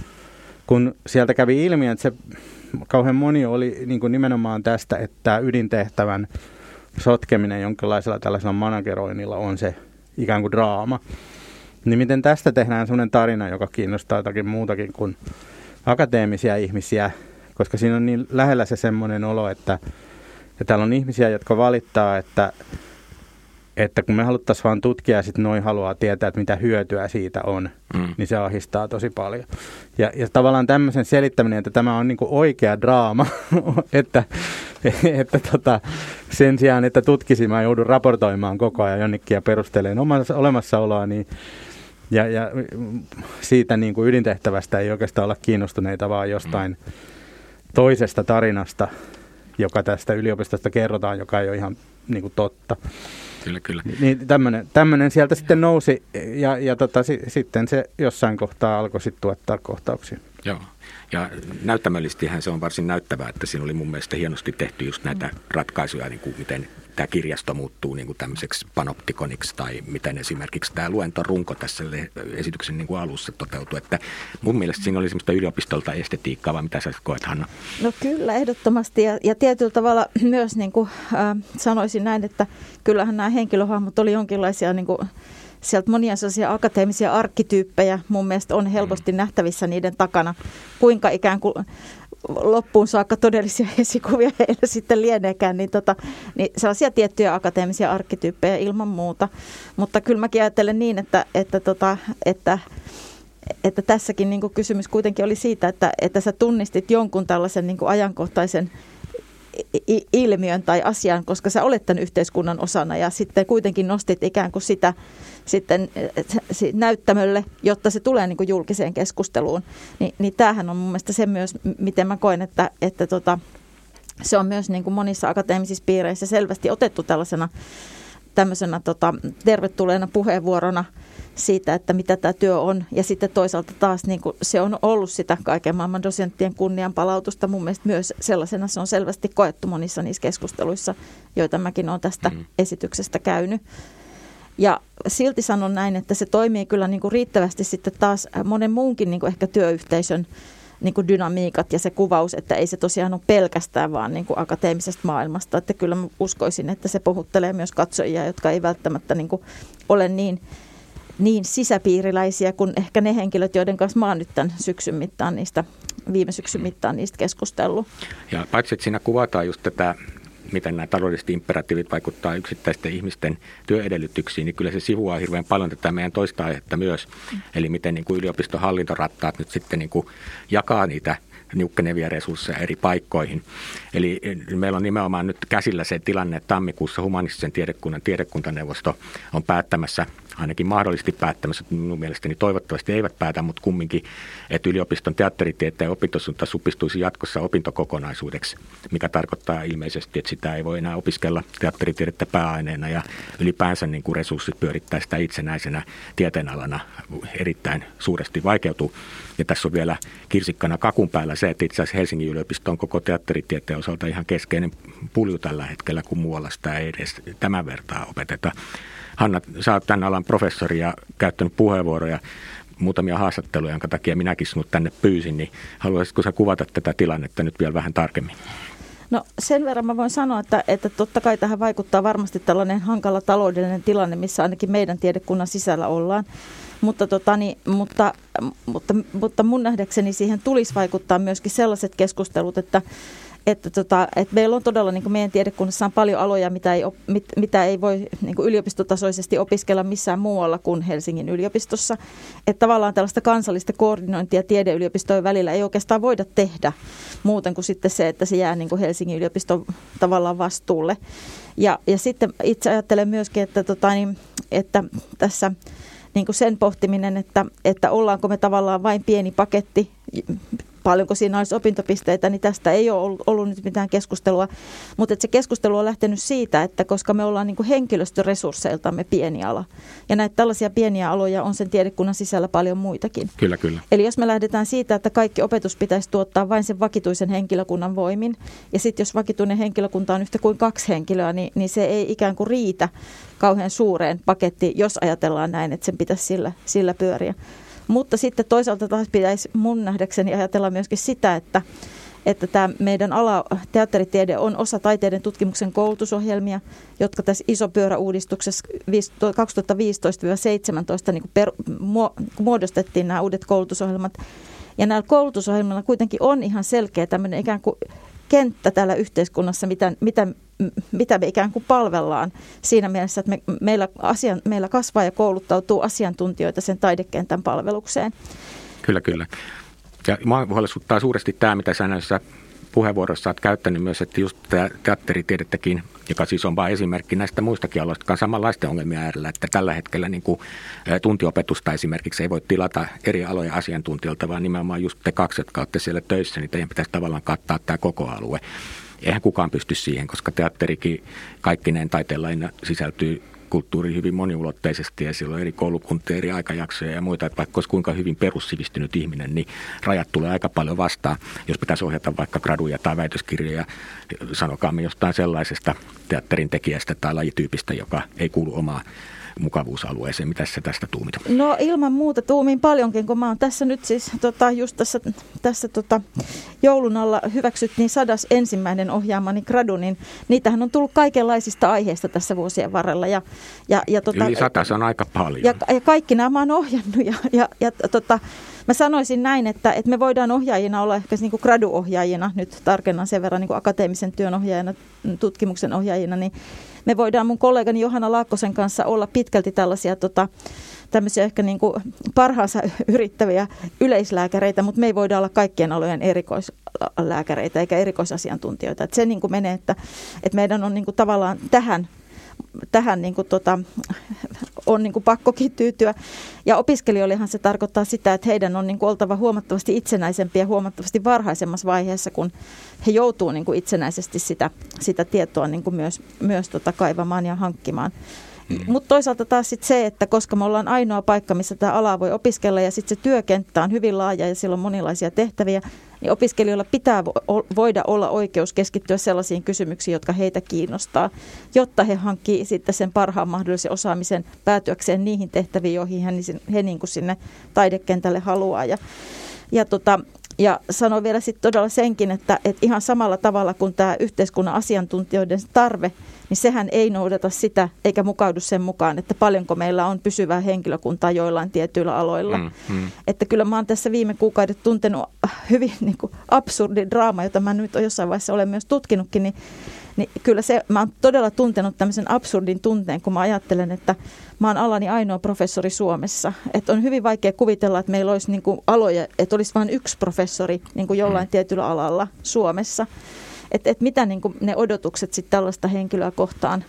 kun sieltä kävi ilmi, että se kauhean moni oli niin kuin nimenomaan tästä, että ydintehtävän sotkeminen jonkinlaisella tällaisella manageroinnilla on se ikään kuin draama. Niin miten tästä tehdään sellainen tarina, joka kiinnostaa jotakin muutakin kuin akateemisia ihmisiä, koska siinä on niin lähellä se semmoinen olo, että, että täällä on ihmisiä, jotka valittaa, että, että kun me haluttaisiin vain tutkia ja sitten noin haluaa tietää, että mitä hyötyä siitä on, mm. niin se ahistaa tosi paljon. Ja, ja tavallaan tämmöisen selittäminen, että tämä on niinku oikea draama, että, että tota, sen sijaan, että tutkisin, mä joudun raportoimaan koko ajan jonnekin ja perustelemaan omassa olemassaoloa, niin ja, ja siitä niin kuin ydintehtävästä ei oikeastaan olla kiinnostuneita, vaan jostain mm. toisesta tarinasta, joka tästä yliopistosta kerrotaan, joka ei ole ihan niin kuin totta. Kyllä, kyllä. Niin tämmöinen, tämmöinen sieltä sitten nousi ja, ja tota, si, sitten se jossain kohtaa alkoi sitten tuottaa kohtauksia. Joo. Ja näyttämöllisestihän se on varsin näyttävää, että siinä oli mun mielestä hienosti tehty just näitä ratkaisuja, niin kuin miten tämä kirjasto muuttuu niin kuin tämmöiseksi panoptikoniksi tai miten esimerkiksi tämä luentorunko tässä esityksen niin kuin alussa toteutuu. Että mun mielestä siinä oli semmoista yliopistolta estetiikkaa, vai mitä sä koet Hanna? No kyllä, ehdottomasti ja, ja tietyllä tavalla myös niin kuin, äh, sanoisin näin, että kyllähän nämä henkilöhahmot oli jonkinlaisia niin kuin, sieltä monia sellaisia akateemisia arkkityyppejä mun mielestä on helposti mm. nähtävissä niiden takana, kuinka ikään kuin loppuun saakka todellisia esikuvia heillä sitten lieneekään, niin, tota, niin sellaisia tiettyjä akateemisia arkkityyppejä ilman muuta. Mutta kyllä mäkin ajattelen niin, että, että, tota, että että tässäkin niin kysymys kuitenkin oli siitä, että, että sä tunnistit jonkun tällaisen niin ajankohtaisen ilmiön tai asian, koska sä olet tämän yhteiskunnan osana ja sitten kuitenkin nostit ikään kuin sitä sitten näyttämölle, jotta se tulee niin kuin julkiseen keskusteluun. Ni, niin tämähän on mun mielestä se myös, miten mä koen, että, että tota, se on myös niin kuin monissa akateemisissa piireissä selvästi otettu tällaisena tämmöisenä tota, tervetulleena puheenvuorona siitä, että mitä tämä työ on. Ja sitten toisaalta taas niin kuin se on ollut sitä kaiken maailman dosenttien kunnianpalautusta. Mun mielestä myös sellaisena se on selvästi koettu monissa niissä keskusteluissa, joita mäkin olen tästä mm. esityksestä käynyt. Ja silti sanon näin, että se toimii kyllä niin kuin riittävästi sitten taas monen muunkin niin kuin ehkä työyhteisön niin kuin dynamiikat ja se kuvaus, että ei se tosiaan ole pelkästään vaan niin kuin akateemisesta maailmasta. Että kyllä mä uskoisin, että se puhuttelee myös katsojia, jotka ei välttämättä niin kuin ole niin, niin sisäpiiriläisiä kuin ehkä ne henkilöt, joiden kanssa mä oon nyt tämän syksyn mittaan niistä, viime syksyn mittaan niistä keskustellut. Ja paitsi, että siinä kuvataan just tätä miten nämä taloudelliset imperatiivit vaikuttaa yksittäisten ihmisten työedellytyksiin, niin kyllä se sivuaa hirveän paljon tätä meidän toista aihetta myös. Eli miten niin kuin yliopiston hallintorattaat nyt sitten niin kuin jakaa niitä niukkenevia resursseja eri paikkoihin. Eli meillä on nimenomaan nyt käsillä se tilanne, että tammikuussa humanistisen tiedekunnan tiedekuntaneuvosto on päättämässä ainakin mahdollisesti päättämässä, minun mielestäni toivottavasti eivät päätä, mutta kumminkin, että yliopiston teatteritieteen opintosuunta supistuisi jatkossa opintokokonaisuudeksi, mikä tarkoittaa ilmeisesti, että sitä ei voi enää opiskella teatteritiedettä pääaineena ja ylipäänsä niin kuin resurssit pyörittää sitä itsenäisenä tieteenalana erittäin suuresti vaikeutuu. Ja tässä on vielä kirsikkana kakun päällä se, että itse asiassa Helsingin yliopisto on koko teatteritieteen osalta ihan keskeinen pulju tällä hetkellä, kun muualla sitä ei edes tämän vertaa opeteta. Hanna, sä oot tämän alan professori ja käyttänyt puheenvuoroja muutamia haastatteluja, jonka takia minäkin sinut tänne pyysin, niin haluaisitko sä kuvata tätä tilannetta nyt vielä vähän tarkemmin? No sen verran mä voin sanoa, että, että totta kai tähän vaikuttaa varmasti tällainen hankala taloudellinen tilanne, missä ainakin meidän tiedekunnan sisällä ollaan. Mutta, tota, niin, mutta, mutta, mutta mun nähdäkseni siihen tulisi vaikuttaa myöskin sellaiset keskustelut, että, että, tota, että meillä on todella niin meidän tiedekunnassa on paljon aloja, mitä ei, mit, mitä ei voi niin yliopistotasoisesti opiskella missään muualla kuin Helsingin yliopistossa. Että tavallaan tällaista kansallista koordinointia tiedeyliopistojen välillä ei oikeastaan voida tehdä muuten kuin sitten se, että se jää niin Helsingin yliopiston tavallaan vastuulle. Ja, ja sitten itse ajattelen myöskin, että, tota, niin, että tässä niin sen pohtiminen, että, että ollaanko me tavallaan vain pieni paketti paljonko siinä olisi opintopisteitä, niin tästä ei ole ollut, ollut nyt mitään keskustelua. Mutta se keskustelu on lähtenyt siitä, että koska me ollaan niin kuin henkilöstöresursseiltamme pieni ala, ja näitä tällaisia pieniä aloja on sen tiedekunnan sisällä paljon muitakin. Kyllä, kyllä. Eli jos me lähdetään siitä, että kaikki opetus pitäisi tuottaa vain sen vakituisen henkilökunnan voimin, ja sitten jos vakituinen henkilökunta on yhtä kuin kaksi henkilöä, niin, niin se ei ikään kuin riitä kauhean suureen pakettiin, jos ajatellaan näin, että sen pitäisi sillä, sillä pyöriä. Mutta sitten toisaalta taas pitäisi mun nähdäkseni ajatella myöskin sitä, että, että tämä meidän ala, teatteritiede, on osa taiteiden tutkimuksen koulutusohjelmia, jotka tässä iso pyöräuudistuksessa 2015-2017 niin per, muodostettiin nämä uudet koulutusohjelmat. Ja näillä koulutusohjelmilla kuitenkin on ihan selkeä tämmöinen ikään kuin kenttä täällä yhteiskunnassa, mitä, mitä, mitä me ikään kuin palvellaan siinä mielessä, että me, meillä, asian, meillä kasvaa ja kouluttautuu asiantuntijoita sen taidekentän palvelukseen. Kyllä, kyllä. Ja minua huolestuttaa suuresti tämä, mitä sä näissä puheenvuorossa olet käyttänyt myös, että just tämä teatteritiedettäkin, joka siis on vain esimerkki näistä muistakin aloista, jotka on samanlaisten ongelmia äärellä, että tällä hetkellä niin kuin tuntiopetusta esimerkiksi ei voi tilata eri alojen asiantuntijoilta, vaan nimenomaan just te kaksi, jotka olette siellä töissä, niin teidän pitäisi tavallaan kattaa tämä koko alue. Eihän kukaan pysty siihen, koska teatterikin kaikkineen taiteenlaina sisältyy kulttuuri hyvin moniulotteisesti ja siellä on eri koulukuntia, eri aikajaksoja ja muita. Että vaikka olisi kuinka hyvin perussivistynyt ihminen, niin rajat tulee aika paljon vastaan. Jos pitäisi ohjata vaikka graduja tai väitöskirjoja, sanokaamme jostain sellaisesta teatterin tekijästä tai lajityypistä, joka ei kuulu omaan mukavuusalueeseen. Mitä sä tästä tuumit? No ilman muuta tuumin paljonkin, kun mä oon tässä nyt siis tota, just tässä, tässä tota, joulun alla hyväksyttiin sadas ensimmäinen ohjaamani gradu, niin niitähän on tullut kaikenlaisista aiheista tässä vuosien varrella. Ja, ja, ja, tota, Yli satas on aika paljon. Ja, ja kaikki nämä mä oon ohjannut ja, ja, ja tota, Mä sanoisin näin, että, että me voidaan ohjaajina olla ehkä niin kuin graduohjaajina, nyt tarkennan sen verran niin kuin akateemisen työn ohjaajina, tutkimuksen ohjaajina, niin me voidaan mun kollegani Johanna Laakkosen kanssa olla pitkälti tällaisia tota, tämmöisiä ehkä niin kuin parhaansa yrittäviä yleislääkäreitä, mutta me ei voida olla kaikkien alojen erikoislääkäreitä eikä erikoisasiantuntijoita. Et se niin kuin menee, että, että meidän on niin kuin tavallaan tähän tähän niin kuin tota, on niin kuin pakkokin tyytyä. Ja opiskelijoillehan se tarkoittaa sitä, että heidän on niin kuin oltava huomattavasti itsenäisempiä huomattavasti varhaisemmassa vaiheessa, kun he joutuu niin itsenäisesti sitä, sitä tietoa niin kuin myös, myös tota kaivamaan ja hankkimaan. Mutta toisaalta taas sit se, että koska me ollaan ainoa paikka, missä tämä ala voi opiskella ja sitten se työkenttä on hyvin laaja ja sillä on monilaisia tehtäviä, niin opiskelijoilla pitää voida olla oikeus keskittyä sellaisiin kysymyksiin, jotka heitä kiinnostaa, jotta he hankkii sitten sen parhaan mahdollisen osaamisen päätyäkseen niihin tehtäviin, joihin he, he niin kuin sinne taidekentälle haluaa. Ja, ja tota, ja sanon vielä sitten todella senkin, että, että ihan samalla tavalla kuin tämä yhteiskunnan asiantuntijoiden tarve, niin sehän ei noudata sitä eikä mukaudu sen mukaan, että paljonko meillä on pysyvää henkilökuntaa joillain tietyillä aloilla. Mm, mm. Että kyllä mä oon tässä viime kuukaudet tuntenut hyvin niin kuin absurdi draama, jota mä nyt jossain vaiheessa olen myös tutkinutkin, niin niin kyllä se, mä oon todella tuntenut tämmöisen absurdin tunteen, kun mä ajattelen, että mä oon alani ainoa professori Suomessa. Että on hyvin vaikea kuvitella, että meillä olisi niin kuin aloja, että olisi vain yksi professori niin kuin jollain mm. tietyllä alalla Suomessa. Että et mitä niin kuin ne odotukset sitten tällaista henkilöä kohtaan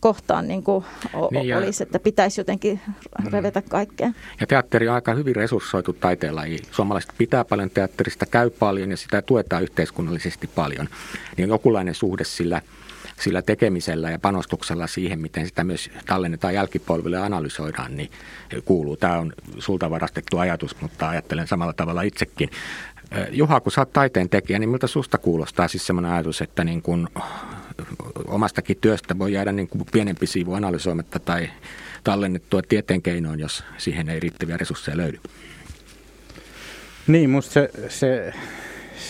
kohtaan niin kuin niin ja, olisi, että pitäisi jotenkin mm. revetä kaikkea. Ja teatteri on aika hyvin resurssoitu taiteenlaji. Suomalaiset pitää paljon teatterista, käy paljon ja sitä tuetaan yhteiskunnallisesti paljon. Niin on jokinlainen suhde sillä, sillä tekemisellä ja panostuksella siihen, miten sitä myös tallennetaan jälkipolville ja analysoidaan, niin kuuluu. Tämä on sulta varastettu ajatus, mutta ajattelen samalla tavalla itsekin. Juha, kun sä oot taiteen tekijä, niin miltä susta kuulostaa siis semmoinen ajatus, että niin kun omastakin työstä voi jäädä niin kuin pienempi siivu analysoimatta tai tallennettua tieteen keinoin, jos siihen ei riittäviä resursseja löydy. Niin, musta se, se,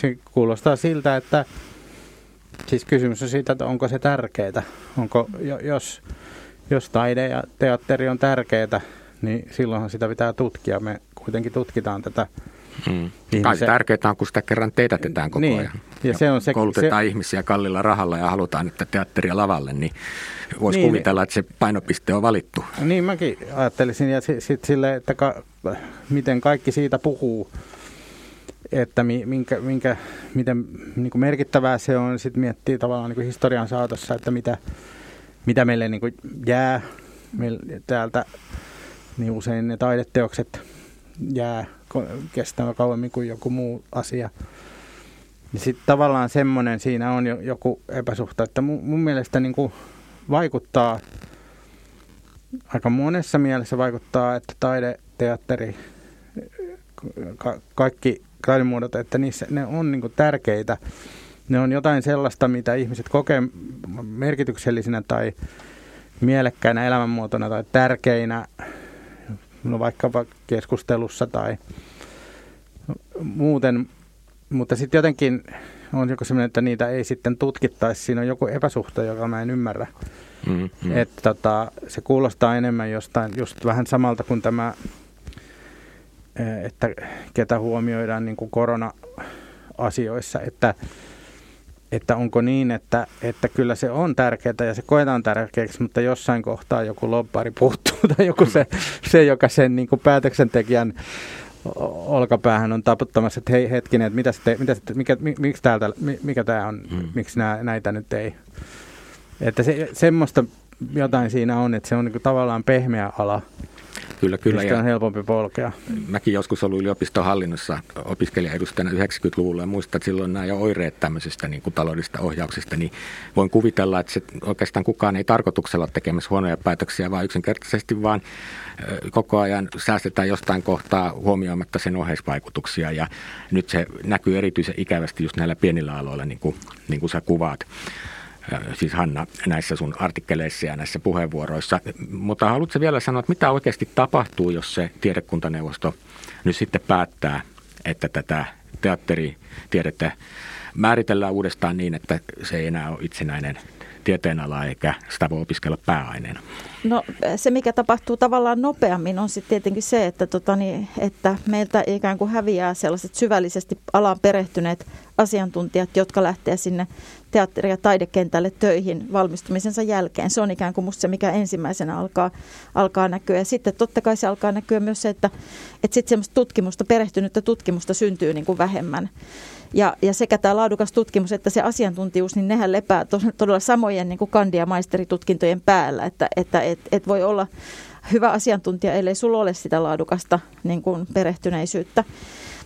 se kuulostaa siltä, että siis kysymys on siitä, että onko se tärkeää. Onko, jos, jos taide ja teatteri on tärkeää, niin silloinhan sitä pitää tutkia. Me kuitenkin tutkitaan tätä Mm. Kai tärkeää on, kun sitä kerran teetätetään koko niin. ajan. Ja, ja se on se, koulutetaan se... ihmisiä kallilla rahalla ja halutaan, että teatteria lavalle, niin voisi niin. kuvitella, että se painopiste on valittu. Niin mäkin ajattelisin, ja sitten sille, että ka, miten kaikki siitä puhuu, että minkä, minkä, miten niin kuin merkittävää se on, sitten miettii tavallaan niin kuin historian saatossa, että mitä, mitä meille niin kuin jää meille täältä, niin usein ne taideteokset jää kestävä kauemmin kuin joku muu asia. Ja sitten tavallaan semmoinen siinä on jo, joku epäsuhta, että mun, mun mielestä niin kuin vaikuttaa, aika monessa mielessä vaikuttaa, että taide, teatteri, ka, kaikki taidemuodot, että niissä, ne on niin tärkeitä. Ne on jotain sellaista, mitä ihmiset kokee merkityksellisinä tai mielekkäinä elämänmuotona tai tärkeinä, no vaikkapa keskustelussa tai muuten. Mutta sitten jotenkin on joku sellainen, että niitä ei sitten tutkittaisi. Siinä on joku epäsuhta, joka mä en ymmärrä. Mm-hmm. Että tota, se kuulostaa enemmän jostain, just vähän samalta kuin tämä että ketä huomioidaan niin kuin korona-asioissa, että, että onko niin, että, että kyllä se on tärkeää ja se koetaan tärkeäksi, mutta jossain kohtaa joku lobbari puuttuu tai joku se, se joka sen niin kuin päätöksentekijän olkapäähän on taputtamassa, että hei hetkinen, että mitä te, mitä te, mikä, miksi täältä, mikä tämä on, hmm. miksi nää, näitä nyt ei. Että se, semmoista jotain siinä on, että se on niin kuin tavallaan pehmeä ala, Kyllä, kyllä. Mistä on helpompi polkea. Mäkin joskus ollut yliopiston hallinnossa opiskelijaedustajana 90-luvulla ja muistan, että silloin nämä jo oireet tämmöisestä niin kuin taloudellisesta ohjauksesta, niin voin kuvitella, että se oikeastaan kukaan ei tarkoituksella ole tekemässä huonoja päätöksiä, vaan yksinkertaisesti vaan koko ajan säästetään jostain kohtaa huomioimatta sen oheisvaikutuksia ja nyt se näkyy erityisen ikävästi just näillä pienillä aloilla, niin kuin, niin kuin sä kuvaat siis Hanna näissä sun artikkeleissa ja näissä puheenvuoroissa. Mutta haluatko vielä sanoa, että mitä oikeasti tapahtuu, jos se tiedekuntaneuvosto nyt sitten päättää, että tätä teatteritiedettä määritellään uudestaan niin, että se ei enää ole itsenäinen tieteenala eikä sitä voi opiskella pääaineena? No se, mikä tapahtuu tavallaan nopeammin, on sitten tietenkin se, että, tota, niin, että meiltä ikään kuin häviää sellaiset syvällisesti alaan perehtyneet asiantuntijat, jotka lähtee sinne teatteri- ja taidekentälle töihin valmistumisensa jälkeen. Se on ikään kuin musta se, mikä ensimmäisenä alkaa, alkaa näkyä. Ja sitten totta kai se alkaa näkyä myös se, että, että sitten semmoista tutkimusta, perehtynyttä tutkimusta syntyy niin kuin vähemmän. Ja, ja sekä tämä laadukas tutkimus että se asiantuntijuus, niin nehän lepää to, todella samojen niin kuin kandi- ja maisteritutkintojen päällä, että, että et, et voi olla hyvä asiantuntija, ellei sulla ole sitä laadukasta niin kuin perehtyneisyyttä.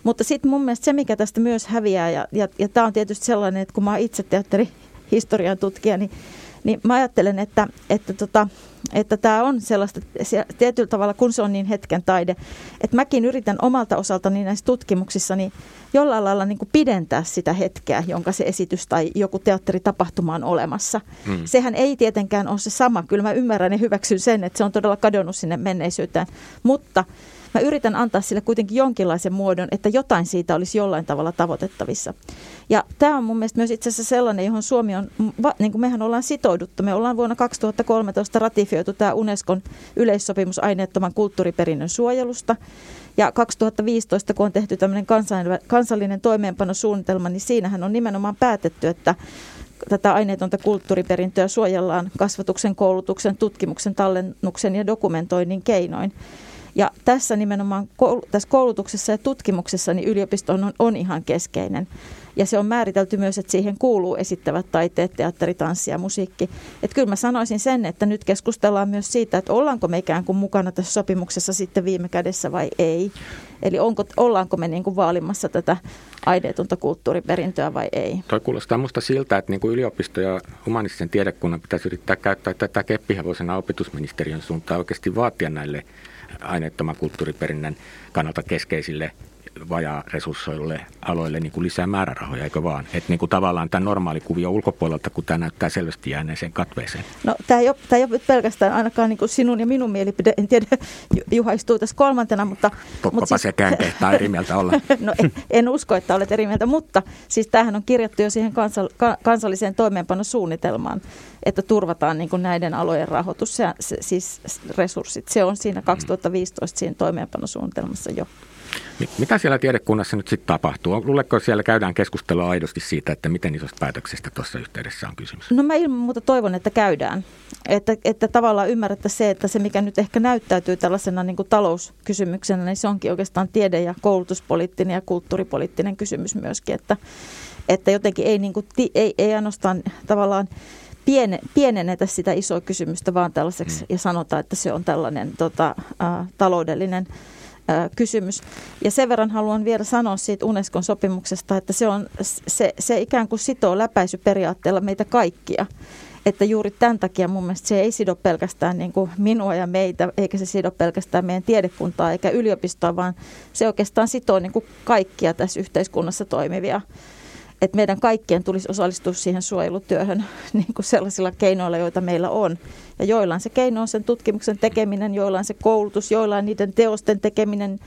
Mutta sitten mun mielestä se, mikä tästä myös häviää, ja, ja, ja tämä on tietysti sellainen, että kun mä oon itse teatterihistorian tutkija, niin, niin mä ajattelen, että, että tota, että tämä on sellaista tietyllä tavalla, kun se on niin hetken taide, että mäkin yritän omalta osaltani näissä tutkimuksissa niin jollain lailla niin kuin pidentää sitä hetkeä, jonka se esitys tai joku teatteritapahtuma on olemassa. Hmm. Sehän ei tietenkään ole se sama. Kyllä mä ymmärrän ja hyväksyn sen, että se on todella kadonnut sinne menneisyyteen, mutta mä yritän antaa sille kuitenkin jonkinlaisen muodon, että jotain siitä olisi jollain tavalla tavoitettavissa. Ja tämä on mun mielestä myös itse asiassa sellainen, johon Suomi on, niin kuin mehän ollaan sitouduttu. Me ollaan vuonna 2013 ratifioitu tämä Unescon yleissopimus aineettoman kulttuuriperinnön suojelusta. Ja 2015, kun on tehty tämmöinen kansallinen toimeenpanosuunnitelma, niin siinähän on nimenomaan päätetty, että tätä aineetonta kulttuuriperintöä suojellaan kasvatuksen, koulutuksen, tutkimuksen, tallennuksen ja dokumentoinnin keinoin. Ja tässä nimenomaan tässä koulutuksessa ja tutkimuksessa niin yliopisto on, on ihan keskeinen. Ja se on määritelty myös, että siihen kuuluu esittävät taiteet, teatteri, tanssi ja musiikki. Että kyllä mä sanoisin sen, että nyt keskustellaan myös siitä, että ollaanko me ikään kuin mukana tässä sopimuksessa sitten viime kädessä vai ei. Eli onko, ollaanko me niin kuin vaalimassa tätä aineetonta kulttuuriperintöä vai ei. Toi kuulostaa minusta siltä, että niin kuin yliopisto ja humanistisen tiedekunnan pitäisi yrittää käyttää tätä keppihevosena opetusministeriön suuntaan oikeasti vaatia näille aineettoman kulttuuriperinnän kannalta keskeisille vajaa resurssoille aloille niin kuin lisää määrärahoja, eikö vaan? Että niin kuin tavallaan tämä normaali kuvio ulkopuolelta, kun tämä näyttää selvästi jääneeseen katveeseen. No tämä ei ole, tämä ei ole pelkästään ainakaan niin kuin sinun ja minun mielipide. En tiedä, Juha istuu tässä kolmantena, mutta... Tokkopa mutta siis, sekään kehtaa eri mieltä olla. no en, en, usko, että olet eri mieltä, mutta siis tämähän on kirjattu jo siihen kansal, kansalliseen toimeenpanosuunnitelmaan, että turvataan niin kuin näiden alojen rahoitus, se, se, siis resurssit. Se on siinä 2015 siinä toimeenpanosuunnitelmassa jo. Mitä siellä tiedekunnassa nyt sitten tapahtuu? Luuletko siellä käydään keskustelua aidosti siitä, että miten isosta päätöksestä tuossa yhteydessä on kysymys? No mä ilman muuta toivon, että käydään. Että, että tavallaan ymmärrätte se, että se mikä nyt ehkä näyttäytyy tällaisena niin kuin talouskysymyksenä, niin se onkin oikeastaan tiede- ja koulutuspoliittinen ja kulttuuripoliittinen kysymys myöskin. Että, että jotenkin ei, niin kuin, ei, ei ainoastaan tavallaan piene, pienennetä sitä isoa kysymystä vaan tällaiseksi mm. ja sanotaan, että se on tällainen tota, ä, taloudellinen kysymys. Ja sen verran haluan vielä sanoa siitä Unescon sopimuksesta, että se, on, se, se ikään kuin sitoo läpäisyperiaatteella meitä kaikkia. Että juuri tämän takia mun mielestä se ei sido pelkästään niin kuin minua ja meitä, eikä se sido pelkästään meidän tiedekuntaa eikä yliopistoa, vaan se oikeastaan sitoo niin kuin kaikkia tässä yhteiskunnassa toimivia että meidän kaikkien tulisi osallistua siihen suojelutyöhön niin kuin sellaisilla keinoilla, joita meillä on. Ja joillain se keino on sen tutkimuksen tekeminen, joillain se koulutus, joillain niiden teosten tekeminen,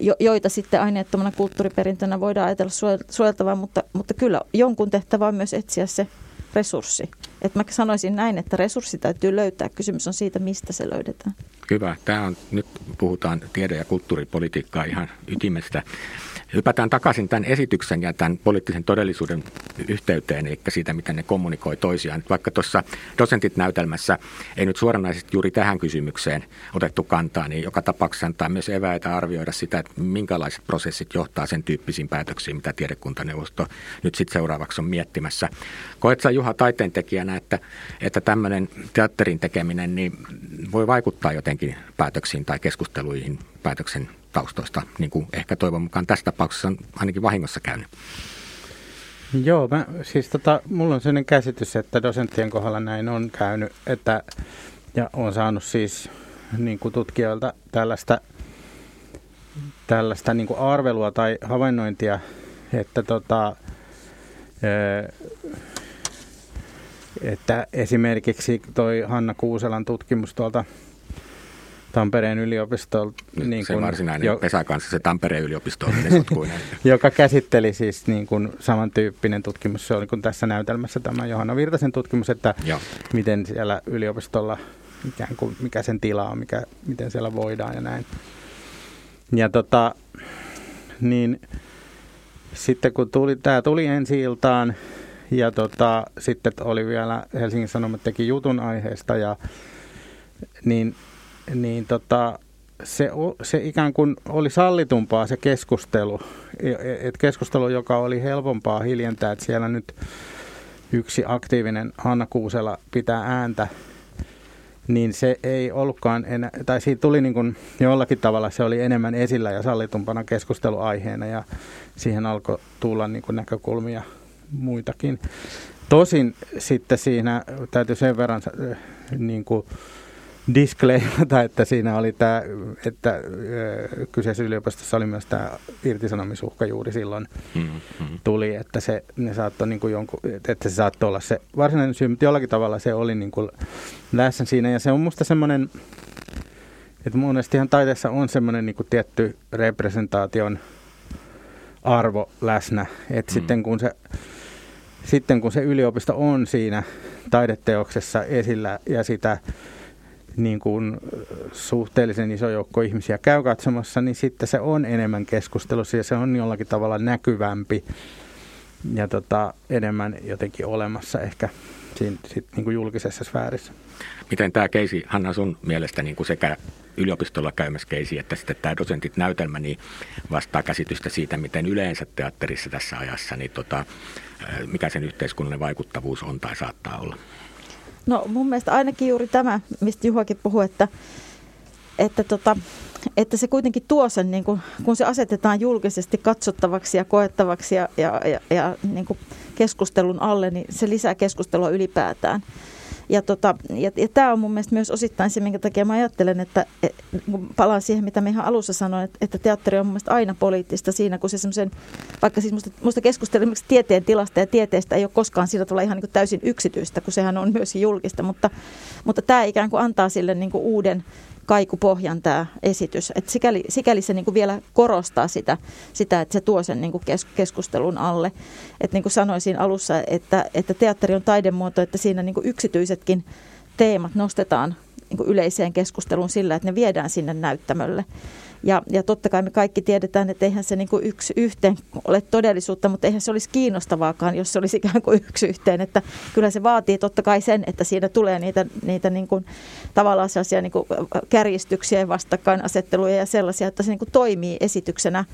jo, joita sitten aineettomana kulttuuriperintönä voidaan ajatella suojeltavaa, mutta, mutta kyllä jonkun tehtävä on myös etsiä se resurssi. Et mä sanoisin näin, että resurssi täytyy löytää. Kysymys on siitä, mistä se löydetään. Hyvä. Tämä on, nyt puhutaan tiede- ja kulttuuripolitiikkaa ihan ytimestä. Hypätään takaisin tämän esityksen ja tämän poliittisen todellisuuden yhteyteen, eli siitä, miten ne kommunikoi toisiaan. Vaikka tuossa dosentit näytelmässä ei nyt suoranaisesti juuri tähän kysymykseen otettu kantaa, niin joka tapauksessa antaa myös eväitä arvioida sitä, että minkälaiset prosessit johtaa sen tyyppisiin päätöksiin, mitä tiedekuntaneuvosto nyt sitten seuraavaksi on miettimässä. Koet Juha taiteentekijänä, että, että tämmöinen teatterin tekeminen niin voi vaikuttaa jotenkin päätöksiin tai keskusteluihin päätöksen taustoista, niin kuin ehkä toivon mukaan tässä tapauksessa on ainakin vahingossa käynyt. Joo, mä, siis tota, mulla on sellainen käsitys, että dosenttien kohdalla näin on käynyt, että, ja on saanut siis niin kuin tutkijoilta tällaista, tällaista niin kuin arvelua tai havainnointia, että, tota, että esimerkiksi toi Hanna Kuuselan tutkimus tuolta Tampereen yliopistolta. Niin se varsinainen jo, pesä kanssa, se Tampereen yliopisto joka käsitteli siis niin kuin samantyyppinen tutkimus. Se oli kuin tässä näytelmässä tämä Johanna Virtasen tutkimus, että Joo. miten siellä yliopistolla, ikään kuin, mikä sen tila on, mikä, miten siellä voidaan ja näin. Ja tota, niin sitten kun tuli, tämä tuli ensi iltaan ja tota, sitten oli vielä Helsingin Sanomat teki jutun aiheesta ja niin niin tota, se, se ikään kuin oli sallitumpaa se keskustelu. E, e, et keskustelu, joka oli helpompaa hiljentää, että siellä nyt yksi aktiivinen Hanna Kuusela pitää ääntä, niin se ei ollutkaan enää, tai siitä tuli niin kuin jollakin tavalla se oli enemmän esillä ja sallitumpana keskusteluaiheena ja siihen alkoi tulla niin kuin näkökulmia muitakin. Tosin sitten siinä täytyy sen verran niin kuin, disclaimata, että siinä oli tämä, että kyseisessä yliopistossa oli myös tämä irtisanomisuhka juuri silloin mm-hmm. tuli, että se, ne saattoi niin kuin jonkun, että se saattoi olla se varsinainen syy, mutta jollakin tavalla se oli niin kuin läsnä siinä ja se on musta semmoinen, että monestihan taiteessa on semmoinen niin kuin tietty representaation arvo läsnä, että mm. sitten kun se sitten kun se yliopisto on siinä taideteoksessa esillä ja sitä niin kuin suhteellisen iso joukko ihmisiä käy katsomassa, niin sitten se on enemmän keskustelussa ja se on jollakin tavalla näkyvämpi ja tota, enemmän jotenkin olemassa ehkä siinä, sit, niin kuin julkisessa sfäärissä. Miten tämä keisi, Hanna, sun mielestä niin kuin sekä yliopistolla käymässä keisi, että sitten tämä dosentit näytelmä niin vastaa käsitystä siitä, miten yleensä teatterissa tässä ajassa, niin tota, mikä sen yhteiskunnallinen vaikuttavuus on tai saattaa olla? No mun mielestä ainakin juuri tämä, mistä Juhakin puhui, että, että, tota, että se kuitenkin tuo sen, niin kun, kun se asetetaan julkisesti katsottavaksi ja koettavaksi ja, ja, ja, ja niin keskustelun alle, niin se lisää keskustelua ylipäätään. Ja, tota, ja, ja tämä on mun mielestä myös osittain se, minkä takia mä ajattelen, että et, kun palaan siihen, mitä me ihan alussa sanoin, että, että teatteri on mun mielestä aina poliittista siinä, kun se semmoisen, vaikka siis musta, musta keskustelu tieteen tilasta ja tieteestä ei ole koskaan sillä tavalla ihan niin täysin yksityistä, kun sehän on myös julkista, mutta, mutta tämä ikään kuin antaa sille niin kuin uuden kaikupohjan tämä esitys. Et sikäli, sikäli se niinku vielä korostaa sitä, sitä, että se tuo sen niinku kes, keskustelun alle. Et niin kuin sanoisin alussa, että, että teatteri on taidemuoto, että siinä niinku yksityisetkin teemat nostetaan niinku yleiseen keskusteluun sillä, että ne viedään sinne näyttämölle. Ja, ja totta kai me kaikki tiedetään, että eihän se niin kuin yksi yhteen ole todellisuutta, mutta eihän se olisi kiinnostavaakaan, jos se olisi ikään kuin yksi yhteen. Että kyllä se vaatii totta kai sen, että siinä tulee niitä, niitä niin kuin, tavallaan sellaisia niin kuin kärjistyksiä ja vastakkainasetteluja ja sellaisia, että se niin kuin toimii esityksenä.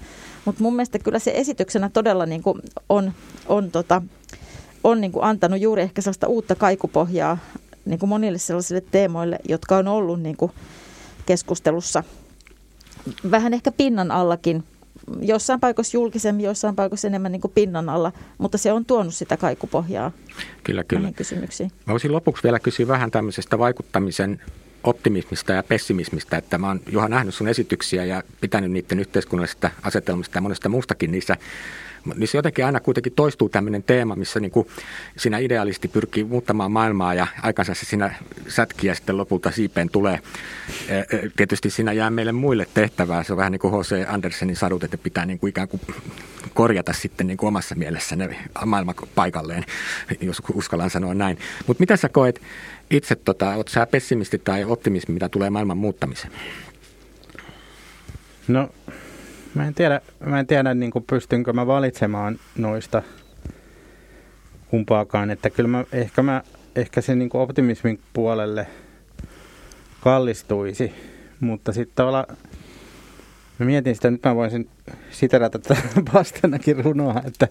Mutta mun mielestä kyllä se esityksenä todella niin kuin on, on, tota, on niin kuin antanut juuri ehkä sellaista uutta kaikupohjaa niin kuin monille sellaisille teemoille, jotka on ollut niin kuin keskustelussa – vähän ehkä pinnan allakin. Jossain paikoissa julkisemmin, jossain paikoissa enemmän niin kuin pinnan alla, mutta se on tuonut sitä kaikupohjaa kyllä, kyllä. kysymyksiin. Mä voisin lopuksi vielä kysyä vähän tämmöisestä vaikuttamisen optimismista ja pessimismistä, että mä oon Juha nähnyt sun esityksiä ja pitänyt niiden yhteiskunnallisesta asetelmasta ja monesta muustakin niissä niin se jotenkin aina kuitenkin toistuu tämmöinen teema, missä niin kuin sinä idealisti pyrkii muuttamaan maailmaa ja aikansa se siinä sätkiä sitten lopulta siipeen tulee. Tietysti siinä jää meille muille tehtävää. Se on vähän niin kuin H.C. Andersenin sadut, että pitää niin kuin ikään kuin korjata sitten niin kuin omassa mielessä ne maailma paikalleen, jos uskallan sanoa näin. Mutta mitä sä koet itse, tota, oot sä pessimisti tai optimismi, mitä tulee maailman muuttamiseen? No Mä en tiedä, mä en tiedä niin kuin pystynkö mä valitsemaan noista kumpaakaan. Että kyllä mä, ehkä, mä, ehkä se niin kuin optimismin puolelle kallistuisi. Mutta sitten tavallaan Mä mietin sitä, nyt mä voisin siterata tätä Pastenakin runoa, että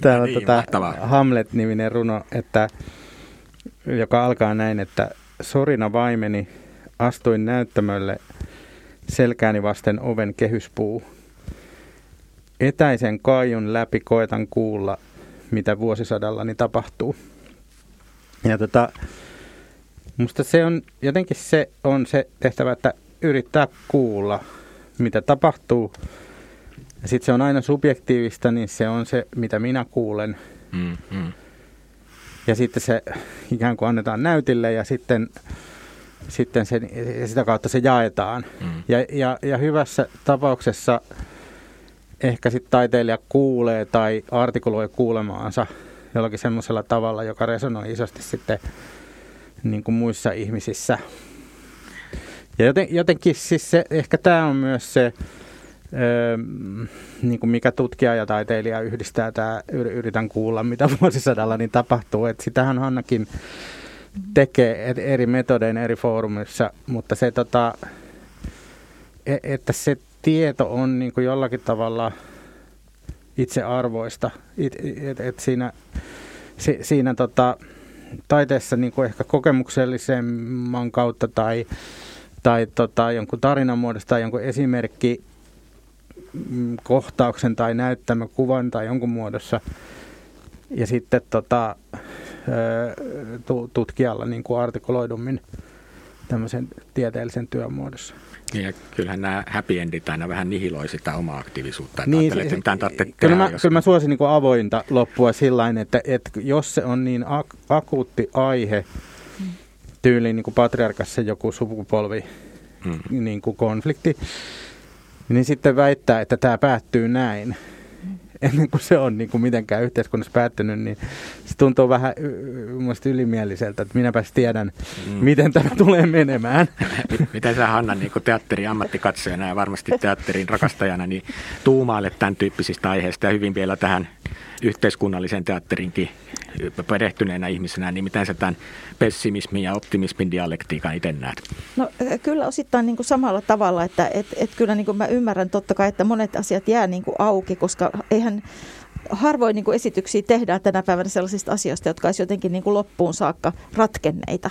täällä on niin, tota Hamlet-niminen runo, että, joka alkaa näin, että sorina vaimeni, astuin näyttämölle, selkääni vasten oven kehyspuu. Etäisen kaijun läpi koetan kuulla, mitä vuosisadallani tapahtuu. Ja tota, musta se on, jotenkin se on se tehtävä, että yrittää kuulla, mitä tapahtuu. Ja sitten se on aina subjektiivista, niin se on se, mitä minä kuulen. Mm, mm. Ja sitten se ikään kuin annetaan näytille ja sitten, sitten se, sitä kautta se jaetaan. Mm. Ja, ja, ja hyvässä tapauksessa ehkä sitten taiteilija kuulee tai artikuloi kuulemaansa jollakin semmoisella tavalla, joka resonoi isosti sitten niin kuin muissa ihmisissä. Ja joten, jotenkin siis se, ehkä tämä on myös se, öö, niin kuin mikä tutkija ja taiteilija yhdistää tämä, yritän kuulla mitä vuosisadalla niin tapahtuu. Että sitähän Hannakin tekee eri metodein eri foorumissa, mutta se tota, e, että se tieto on niin kuin jollakin tavalla itsearvoista. Et, et, et siinä si, siinä tota, taiteessa niin kuin ehkä kokemuksellisemman kautta tai, tai tota, jonkun tarinan muodosta tai jonkun esimerkki mm, kohtauksen tai näyttämökuvan tai jonkun muodossa. Ja sitten tota, tutkijalla niin kuin artikuloidummin tämmöisen tieteellisen työn muodossa. Niin ja kyllähän nämä happy endit aina vähän nihiloi sitä omaa aktiivisuutta. Että niin, että mitään kyllä, mä, jos... kyllä mä suosin niin avointa loppua sillä että, että jos se on niin ak- akuutti aihe, tyyliin niin kuin patriarkassa joku sukupolvi mm. niin kuin konflikti, niin sitten väittää, että tämä päättyy näin ennen kuin se on niin kuin mitenkään yhteiskunnassa päättynyt, niin se tuntuu vähän y- ylimieliseltä, että minäpäs tiedän, mm. miten tämä tulee menemään. Miten sä Hanna niin teatterin ammattikatsojana ja varmasti teatterin rakastajana niin tuumailet tämän tyyppisistä aiheista ja hyvin vielä tähän yhteiskunnallisen teatterinkin perehtyneenä ihmisenä, niin miten sä tämän pessimismin ja optimismin dialektiikan itse näet? No kyllä osittain niin kuin samalla tavalla, että et, et kyllä niin kuin mä ymmärrän totta kai, että monet asiat jää niin kuin auki, koska eihän harvoin niin kuin esityksiä tehdään tänä päivänä sellaisista asioista, jotka olisi jotenkin niin kuin loppuun saakka ratkenneita.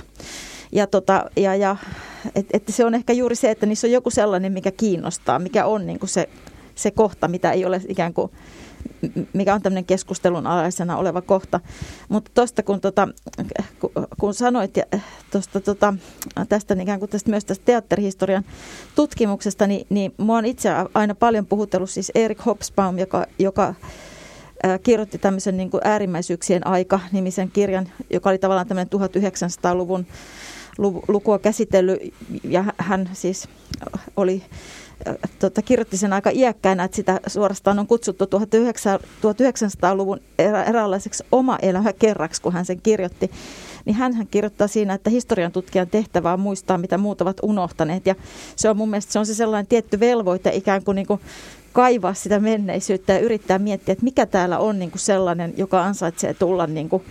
Ja, tota, ja, ja et, et se on ehkä juuri se, että niissä on joku sellainen, mikä kiinnostaa, mikä on niin kuin se, se kohta, mitä ei ole ikään kuin mikä on tämmöinen keskustelun alaisena oleva kohta. Mutta tuosta kun, tota, kun sanoit ja tosta, tota, tästä ikään kuin tästä, myös tästä teatterihistorian tutkimuksesta, niin, niin mua on itse aina paljon puhutellut siis Erik Hobsbawm, joka, joka kirjoitti tämmöisen niin kuin äärimmäisyyksien aika-nimisen kirjan, joka oli tavallaan tämmöinen 1900-luvun lukua käsitellyt ja hän siis oli tota, kirjoitti sen aika iäkkäänä, että sitä suorastaan on kutsuttu 1900-luvun erä, eräänlaiseksi oma elämä kerraksi, kun hän sen kirjoitti. Niin hän kirjoittaa siinä, että historian tutkijan tehtävä on muistaa, mitä muut ovat unohtaneet. Ja se on mun mielestä se on se sellainen tietty velvoite ikään kuin, niin kuin kaivaa sitä menneisyyttä ja yrittää miettiä, että mikä täällä on niin kuin sellainen, joka ansaitsee tulla niin kuin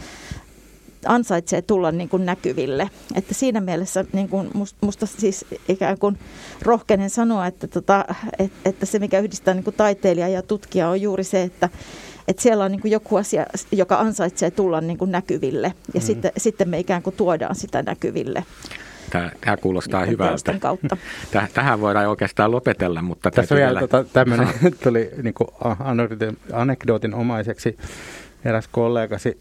ansaitsee tulla niin kuin näkyville. Että siinä mielessä niin kuin musta siis ikään kuin rohkenen sanoa, että, tota, että se mikä yhdistää niin kuin taiteilija ja tutkija on juuri se, että, että siellä on niin kuin joku asia, joka ansaitsee tulla niin kuin näkyville ja mm. sitten, sitten me ikään kuin tuodaan sitä näkyville. Tämä kuulostaa hyvältä. kautta. Tähän voidaan oikeastaan lopetella, mutta tässä vielä, vielä tota, tämmöinen tuli niin kuin anekdootin omaiseksi eräs kollegasi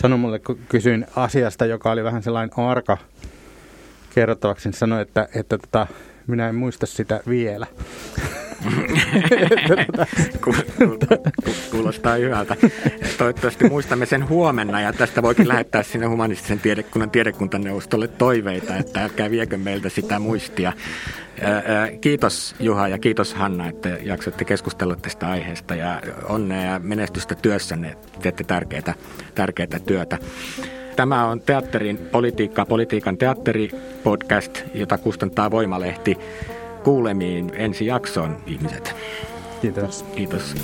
sanoi mulle, kun kysyin asiasta, joka oli vähän sellainen arka kerrottavaksi, niin sanoi, että, että, tota, minä en muista sitä vielä. Kuulostaa hyvältä. Toivottavasti muistamme sen huomenna ja tästä voikin lähettää sinne humanistisen tiedekunnan tiedekuntaneuvostolle toiveita, että älkää viekö meiltä sitä muistia. Kiitos Juha ja kiitos Hanna, että jaksoitte keskustella tästä aiheesta ja onnea ja menestystä työssänne. Teette tärkeää, tärkeää työtä. Tämä on teatterin politiikka, politiikan teatteri podcast, jota kustantaa Voimalehti. Kuulemiin ensi jaksoon ihmiset. Kiitos. Kiitos.